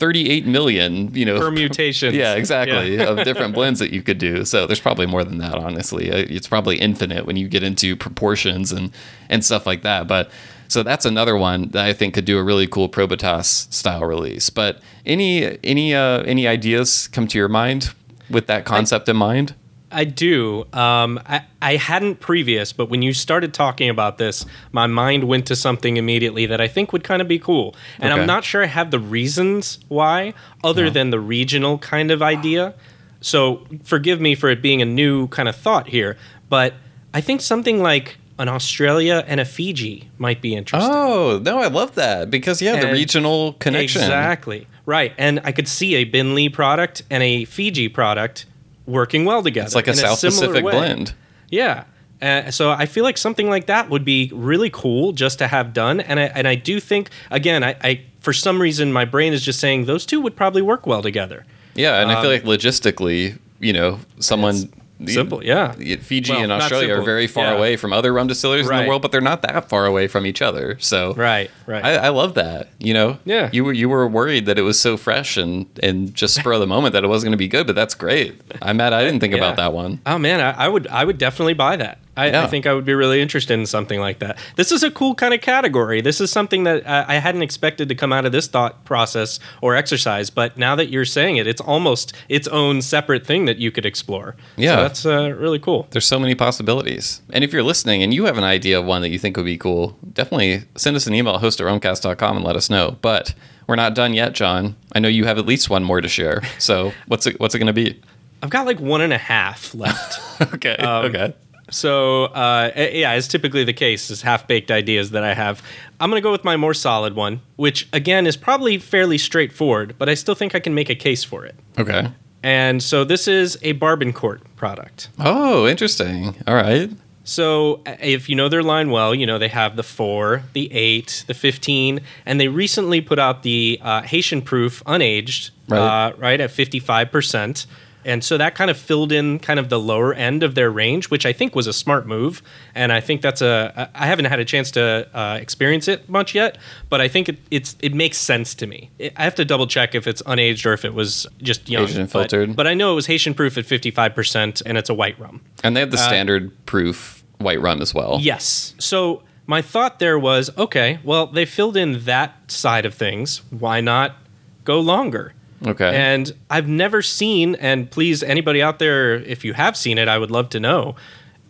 38 million, you know, permutations. yeah, exactly, Yeah. of different blends that you could do. So there's probably more than that, honestly. Uh, It's probably infinite when you get into proportions and and stuff like that. But so that's another one that I think could do a really cool Probitas style release. But any any uh, any ideas come to your mind with that concept in mind? I do. Um, I, I hadn't previous, but when you started talking about this, my mind went to something immediately that I think would kind of be cool. And Okay. I'm not sure I have the reasons why, other than the regional kind of idea. So forgive me for it being a new kind of thought here, but I think something like an Australia and a Fiji might be interesting. Oh no, I love that because yeah, the regional connection. Exactly. Right. And I could see a Beenleigh product and a Fiji product working well together. It's like a South similar Pacific way. blend. Yeah. Uh, so I feel like something like that would be really cool just to have done, and I and I do think again, I, I for some reason my brain is just saying those two would probably work well together. Yeah, and I feel Um, like logistically, you know, someone Simple, yeah. Fiji Well, and Australia are very far yeah. away from other rum distilleries in the world, but they're not that far away from each other. So Right, right. I, I love that. You know, Yeah. You were you were worried that it was so fresh and and just spur of the moment that it wasn't going to be good, but that's great. I'm mad I didn't think Yeah. about that one. Oh man, I, I would I would definitely buy that. I. I think I would be really interested in something like that. This is a cool kind of category. This is something that I, I hadn't expected to come out of this thought process or exercise. But now that you're saying it, it's almost its own separate thing that you could explore. Yeah. so that's uh, really cool. There's so many possibilities. And if you're listening and you have an idea of one that you think would be cool, definitely send us an email at host at rumcast.com and let us know. But we're not done yet, John. I know you have at least one more to share. So what's it what's it gonna be? I've got like one and a half left. okay. Um, okay. So uh, yeah, as typically the case, is half baked ideas that I have. I'm gonna go with my more solid one, which again is probably fairly straightforward, but I still think I can make a case for it. Okay. And so this is a Barbancourt product. Oh, interesting. All right. So if you know their line well, you know they have the four, the eight, the fifteen, and they recently put out the uh, Haitian proof unaged, Right. uh, right at fifty five percent. And so that kind of filled in kind of the lower end of their range, which I think was a smart move. And I think that's a I haven't had a chance to uh, experience it much yet, but I think it, it's it makes sense to me. It, I have to double check if it's unaged or if it was just young, and but- filtered. But, I know it was Haitian proof at fifty five percent, and it's a white rum. And they have the standard proof white rum as well. Yes. So my thought there was okay, well, they filled in that side of things. Why not go longer? Okay. And I've never seen, and please, anybody out there, if you have seen it, I would love to know,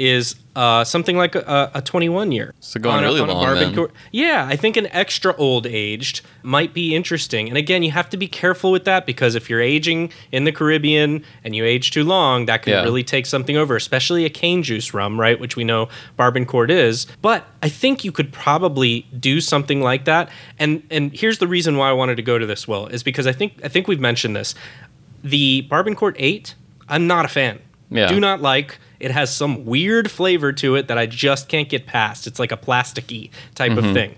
is uh, something like a, a 21 year. So going on really on long cor- Yeah, I think an extra old aged might be interesting. And again, you have to be careful with that because if you're aging in the Caribbean and you age too long, that can Yeah. really take something over, especially a cane juice rum, right? Which we know Barbancourt is. But I think you could probably do something like that. And and here's the reason why I wanted to go to this, Will, is because I think I think we've mentioned this. The Barbancourt 8, I'm not a fan. Yeah. Do not like. It has some weird flavor to it that I just can't get past. It's like a plasticky type Mm-hmm. of thing.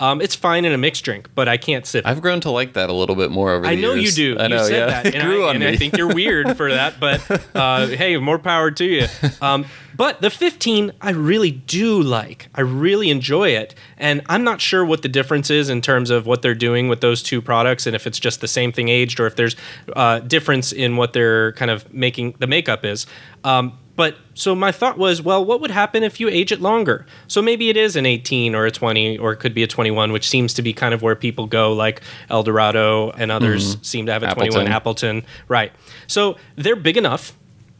Um, it's fine in a mixed drink, but I can't sip. I've grown to like that a little bit more over the I know you do. I know, you said yeah. that, and, grew I, on and me. I think you're weird for that. But uh, hey, more power to you. Um, but the 15, I really do like. I really enjoy it, and I'm not sure what the difference is in terms of what they're doing with those two products, and if it's just the same thing aged, or if there's uh, difference in what they're kind of making the makeup is. Um, but so my thought was, well, what would happen if you age it longer? So maybe it is an 18 or a 20, or it could be a 21, which seems to be kind of where people go, like El Dorado and others seem to have a Mm-hmm. Appleton. 21 Appleton. Right. So they're big enough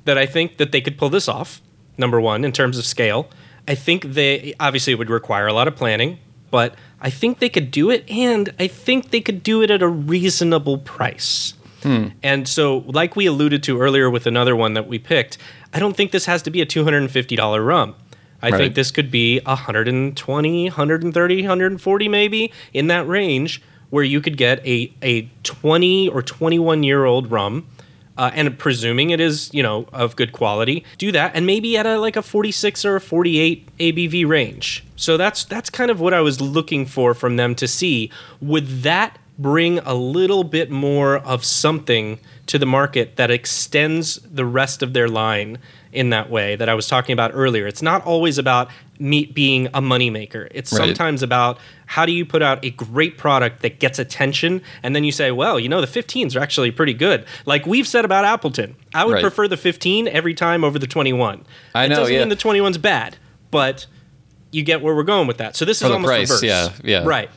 that I think that they could pull this off. Number one, in terms of scale, I think they obviously it would require a lot of planning, but I think they could do it, and I think they could do it at a reasonable price. And so, like we alluded to earlier with another one that we picked, I don't think this has to be a $250 rum. I Right. think this could be 120, 130, 140 maybe in that range where you could get a, a 20 or 21 year old rum uh, and presuming it is you know of good quality, do that, and maybe at a like a 46 or a 48 ABV range. So that's that's kind of what I was looking for from them to see. Would that bring a little bit more of something to the market that extends the rest of their line in that way that I was talking about earlier. It's not always about meat being a moneymaker. It's Right. sometimes about how do you put out a great product that gets attention and then you say, well, you know, the 15s are actually pretty good. Like we've said about Appleton. I would Right. prefer the 15 every time over the 21. I it know, doesn't yeah. mean the 21's bad, but you get where we're going with that. So this For is almost price, reverse. yeah, yeah. Um, Right.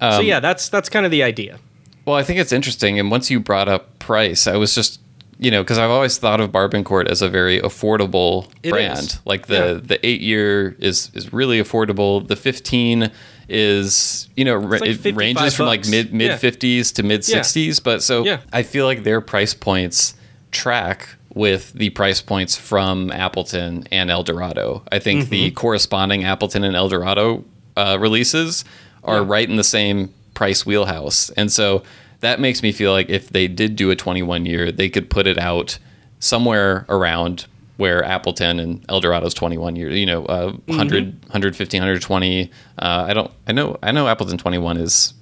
so yeah, that's that's kind of the idea. Well, I think it's interesting. And once you brought up price, I was just, you know, because I've always thought of Barbancourt as a very affordable It brand. is. Like the Yeah. the eight year is is really affordable. The fifteen is, you know, like it 55 ranges from like bucks. mid mid Yeah. fifties to mid sixties. But so Yeah. I feel like their price points track with the price points from Appleton and El Dorado. I think the Mm-hmm. corresponding Appleton and El Dorado uh, releases are Yeah. right in the same price wheelhouse. And so that makes me feel like if they did do a 21 year, they could put it out somewhere around where Appleton and El Dorado's 21 years, you know, uh, 100, 115, 120. Uh, I don't, I know, I know Appleton 21 is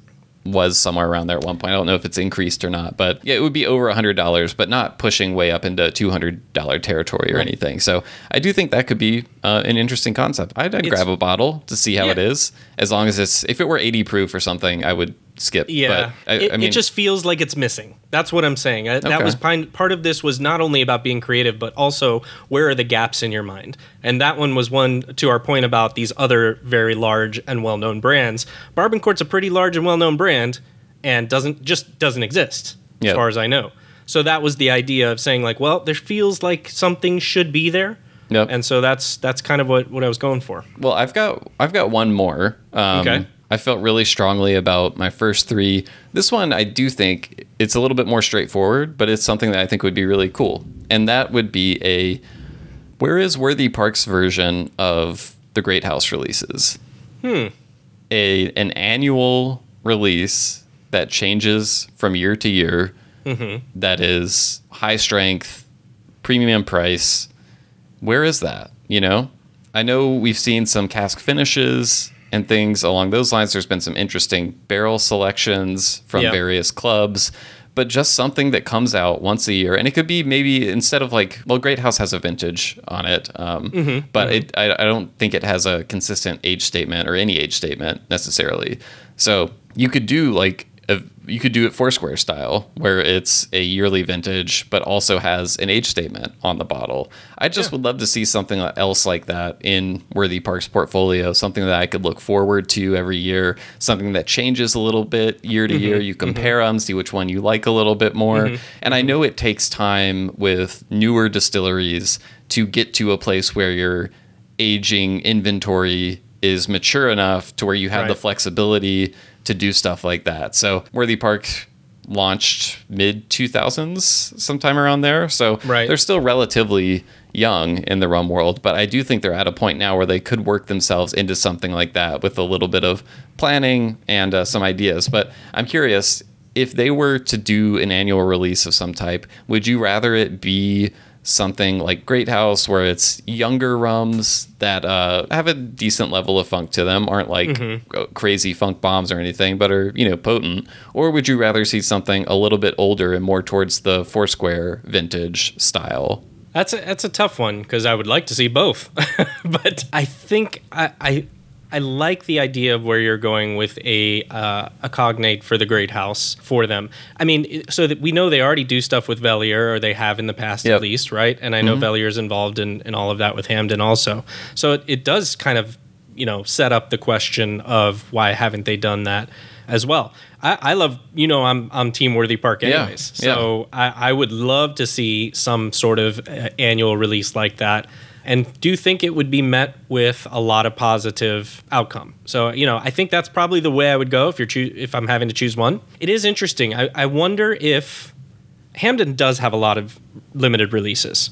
was somewhere around there at one point. I don't know if it's increased or not, but yeah, it would be over a $100, but not pushing way up into $200 territory or anything. So I do think that could be uh, an interesting concept. I'd, I'd grab a bottle to see how it Yeah. is, as long as it's, if it were 80 proof or something, I would skip. Yeah, But I, it, I mean, it just feels like it's missing. That's what I'm saying. Uh, That was pine, part of this was not only about being creative, but also where are the gaps in your mind. And that one was one to our point about these other very large and well-known brands. Barbancourt's a pretty large and well-known brand, and doesn't just doesn't exist as Yeah. far as I know. So that was the idea of saying like, well, there feels like something should be there. Yep. And so that's that's kind of what, what I was going for. Well, I've got I've got one more. Um, Okay. I felt really strongly about my first three. This one, I do think it's a little bit more straightforward, but it's something that I think would be really cool, and that would be a where is Worthy Park's version of the Great House releases? Hmm. A an annual release that changes from year to year. that is high strength, premium price. Where is that? You know, I know we've seen some cask finishes and things along those lines. There's been some interesting barrel selections from Yeah. various clubs, but just something that comes out once a year. And it could be maybe instead of like, well, Great House has a vintage on it, um, but It, I, I don't think it has a consistent age statement or any age statement necessarily. So you could do like a, you could do it Foursquare style, where it's a yearly vintage, but also has an age statement on the bottle. I just would love to see something else like that in Worthy Park's portfolio, something that I could look forward to every year, something that changes a little bit year to year. Mm-hmm. You mm-hmm. compare them, see which one you like a little bit more. Mm-hmm. And I know it takes time with newer distilleries to get to a place where your aging inventory is mature enough to where you have the flexibility to do stuff like that. So Worthy Park launched mid 2000s sometime around there. So Right. they're still relatively young in the rum world, but I do think they're at a point now where they could work themselves into something like that with a little bit of planning and uh, some ideas. But I'm curious if they were to do an annual release of some type, would you rather it be something like Great House, where it's younger rums that uh, have a decent level of funk to them, aren't like uh, crazy funk bombs or anything, but are you know potent? Or would you rather see something a little bit older and more towards the Foursquare vintage style? That's a, that's a tough one because I would like to see both, but I think I, I I like the idea of where you're going with a uh, a cognate for the Great House for them. I mean, so that we know they already do stuff with Velier, or they have in the past Yep. at least, right? And I know Velier's involved in, in all of that with Hampden also. So it, it does kind of you know set up the question of why haven't they done that as well. I, I love you know I'm I'm Team Worthy Park anyways, yeah. so I, I would love to see some sort of uh, annual release like that and do think it would be met with a lot of positive outcome so you know i think that's probably the way i would go if you're choo- if i'm having to choose one it is interesting I, I wonder if Hampden does have a lot of limited releases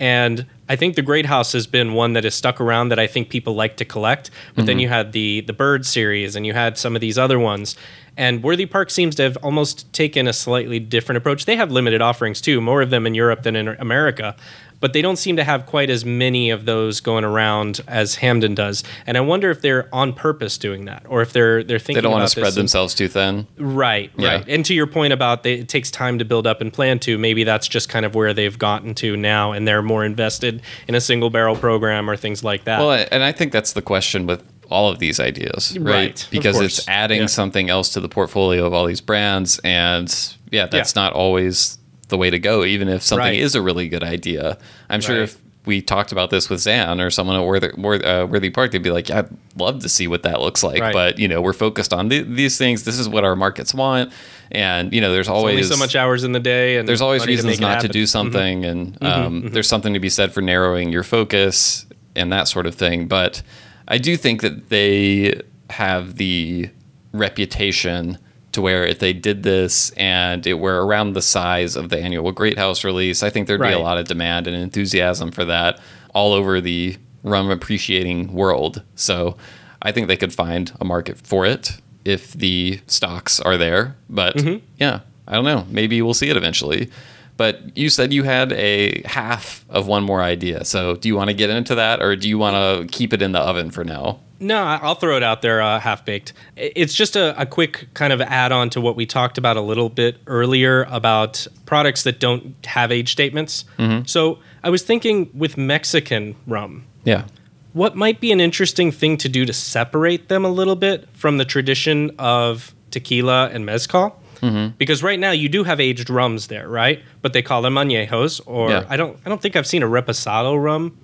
And I think the Great House has been one that has stuck around that I think people like to collect. But then mm-hmm. you had the the Bird series and you had some of these other ones. And Worthy Park seems to have almost taken a slightly different approach. They have limited offerings too, more of them in Europe than in America. But they don't seem to have quite as many of those going around as Hampden does. And I wonder if they're on purpose doing that, or if they're they're thinking They don't want to spread themselves too thin. Right, Yeah. right. And to your point about they, it takes time to build up and plan to, maybe that's just kind of where they've gotten to now, and they're more invested in a single barrel program or things like that. Well, and I think that's the question with all of these ideas, right? Right, Because it's adding Yeah. something else to the portfolio of all these brands, and yeah, that's not always the way to go. Even if something Right. is a really good idea, I'm sure Right. if we talked about this with Zan or someone at Worthy, Worthy, uh, Worthy Park, they'd be like, "Yeah, I'd love to see what that looks like." Right. But you know, we're focused on th- these things. This is what our markets want, and you know, there's always so much hours in the day, and there's always reasons it not to do something and um, there's something to be said for narrowing your focus and that sort of thing but i do think that they have the reputation to where if they did this and it were around the size of the annual great house release i think there'd be a lot of demand and enthusiasm for that all over the rum appreciating world. So i think they could find a market for it if the stocks are there but Mm-hmm. yeah i don't know. Maybe we'll see it eventually. But you said you had a half of one more idea. So do you want to get into that or do you want to keep it in the oven for now No, I'll throw it out there, uh, half baked. It's just a, a quick kind of add on to what we talked about a little bit earlier about products that don't have age statements. Mm-hmm. So I was thinking with Mexican rum, yeah what might be an interesting thing to do to separate them a little bit from the tradition of tequila and mezcal? Mm-hmm. Because right now you do have aged rums there, right? But they call them añejos, or Yeah. I don't, I don't think I've seen a reposado rum.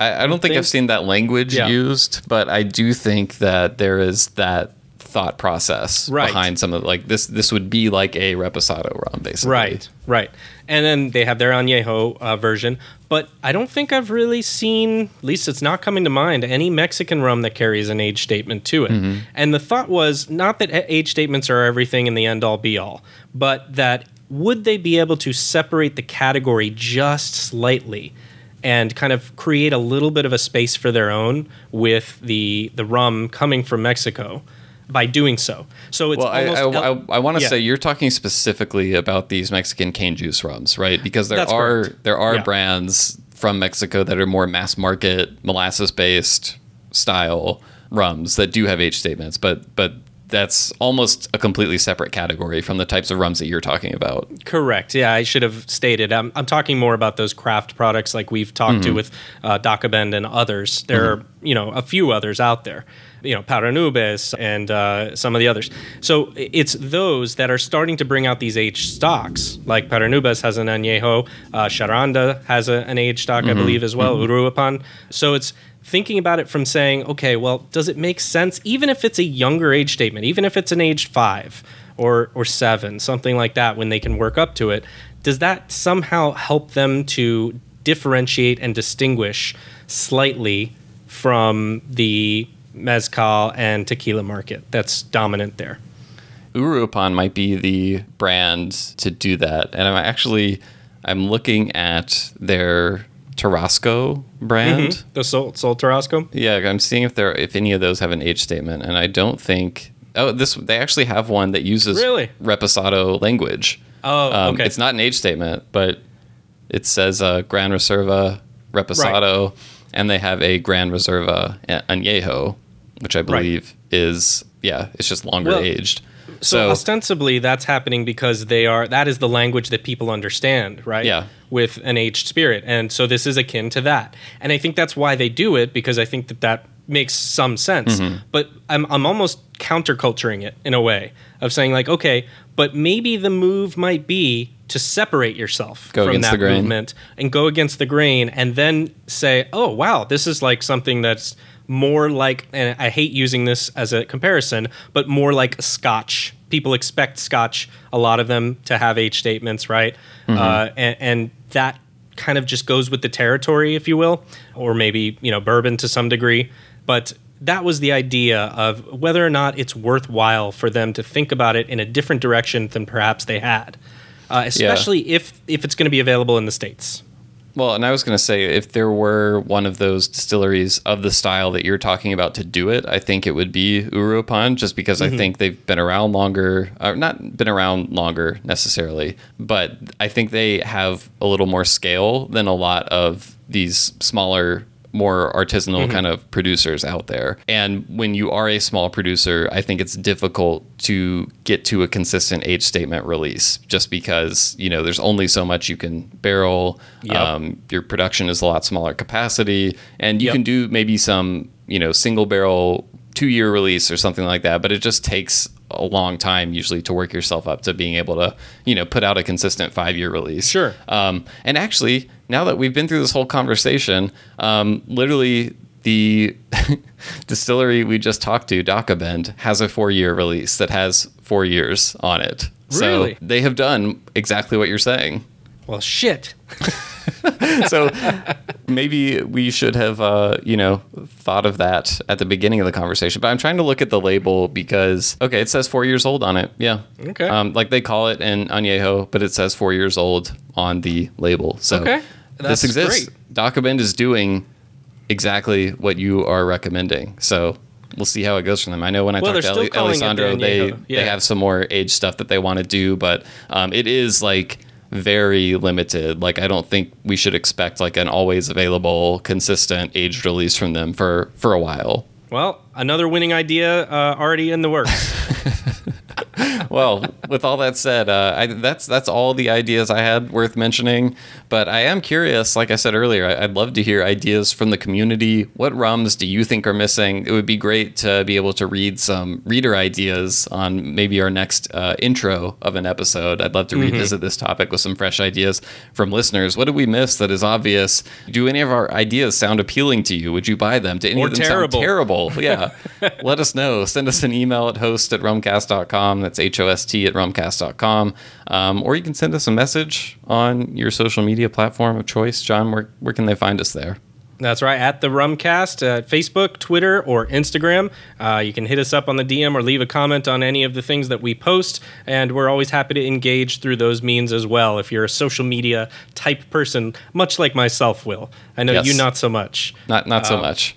I, I don't think I've seen that language Yeah. used, but I do think that there is that thought process Right. behind some of like this. This would be like a reposado rum, basically. Right, right. And then they have their añejo uh, version, but I don't think I've really seen, at least it's not coming to mind, any Mexican rum that carries an age statement to it. Mm-hmm. And the thought was not that age statements are everything in the end all be all, but that would they be able to separate the category just slightly? And kind of create a little bit of a space for their own with the the rum coming from Mexico by doing so. So it's Well, I, almost I, I, I want to Yeah. say you're talking specifically about these Mexican cane juice rums, right? Because there That's are correct. there are Yeah. brands from Mexico that are more mass market molasses based style rums that do have age statements, but but that's almost a completely separate category from the types of rums that you're talking about. Correct. Yeah, I should have stated. I'm, I'm talking more about those craft products like we've talked to with uh, and others. There are, you know, a few others out there, you know, Para Nubes and uh, some of the others. So it's those that are starting to bring out these aged stocks. Like Para Nubes has an añejo, uh, Charanda has a, an aged stock, I believe, as well, Uruapan. So it's thinking about it from saying, okay, well, does it make sense, even if it's a younger age statement, even if it's an age five or or seven, something like that, when they can work up to it, does that somehow help them to differentiate and distinguish slightly from the mezcal and tequila market that's dominant there? Uruapan might be the brand to do that. And I'm actually I'm looking at their Tarasco brand. The Sol, Sol Tarasco? Yeah, I'm seeing if there if any of those have an age statement, and I don't think. Oh, this they actually have one that uses Really? Reposado language. Oh, Um, okay. It's not an age statement, but it says uh, Gran Reserva Reposado, and they have a Gran Reserva Añejo, which I believe is yeah, it's just longer Well, aged. So, So, ostensibly, that's happening because they are that is the language that people understand, right? Yeah. With an aged spirit, and so this is akin to that. And I think that's why they do it because I think that that makes some sense. Mm-hmm. But I'm I'm almost counterculturing it in a way of saying like, okay, but maybe the move might be to separate yourself Go from that movement and go against the grain, and then say, oh wow, this is like something that's more like, and I hate using this as a comparison, but more like Scotch. People expect Scotch, a lot of them, to have age statements, right? Uh, and, and that kind of just goes with the territory, if you will, or maybe you know bourbon to some degree. But that was the idea of whether or not it's worthwhile for them to think about it in a different direction than perhaps they had, uh, especially if if it's going to be available in the states. Well, and I was going to say, if there were one of those distilleries of the style that you're talking about to do it, I think it would be Uruapan, just because I mm-hmm. think they've been around longer, or not been around longer necessarily, but I think they have a little more scale than a lot of these smaller more artisanal kind of producers out there. And when you are a small producer, I think it's difficult to get to a consistent age statement release just because, you know, there's only so much you can barrel. Yep. Um, your production is a lot smaller capacity and you Yep. can do maybe some, you know, single barrel two year release or something like that, but it just takes a long time usually to work yourself up to being able to, you know, put out a consistent five year release. Sure. Um, and actually, now that we've been through this whole conversation, um, literally the distillery we just talked to, Dakabend, has a four year release that has four years on it. Really? So they have done exactly what you're saying. Well, shit. so maybe we should have uh, you know thought of that at the beginning of the conversation but i'm trying to look at the label because okay it says four years old on it yeah Okay. um, like they call it an añejo but it says four years old on the label so Okay. That's this exists great. Dakabend is doing exactly what you are recommending so We'll see how it goes from them. I know when I Well, talked to calling it the Alessandro, they Añejo. they have some more age stuff that they want to do, but um, it is like very limited. Like I don't think we should expect like an always available, consistent aged release from them for for a while. Well, another winning idea uh, already in the works. well, with all that said, uh, I, that's that's all the ideas I had worth mentioning. But I am curious, like I said earlier, I, I'd love to hear ideas from the community. What rums do you think are missing? It would be great to be able to read some reader ideas on maybe our next uh, intro of an episode. I'd love to Mm-hmm. revisit this topic with some fresh ideas from listeners. What did we miss that is obvious? Do any of our ideas sound appealing to you? Would you buy them? Do any Or of them terrible. sound terrible? Yeah. Let us know. Send us an email at host at rumcast.com. That's H O S T at rumcast.com. Um, or you can send us a message on your social media platform of choice. John, where, where can they find us there? That's right, at the Rumcast, uh, Facebook, Twitter, or Instagram. Uh, you can hit us up on the DM or leave a comment on any of the things that we post, and we're always happy to engage through those means as well. If you're a social media type person, much like myself, Will. I know Yes. you not so much. Not not so much.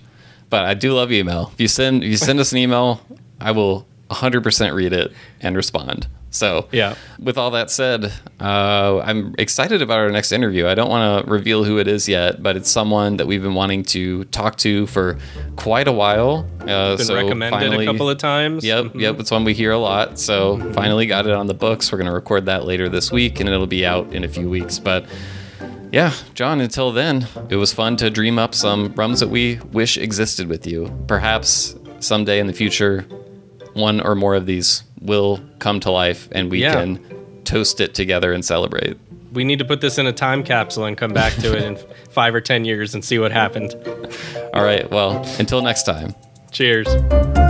But I do love email. If you send if you send us an email, I will 100% read it and respond. So, Yeah. with all that said, uh, I'm excited about our next interview. I don't want to reveal who it is yet, but it's someone that we've been wanting to talk to for quite a while. Uh, Been so recommended finally- a couple of times. Yep, yep, it's one we hear a lot. So finally got it on the books. We're going to record that later this week, and it'll be out in a few weeks. But yeah, John, until then, it was fun to dream up some rums that we wish existed with you. Perhaps someday in the future, one or more of these will come to life and we Yeah. can toast it together and celebrate. We need to put this in a time capsule and come back to it in five or ten years and see what happened. All right, well, until next time. Cheers.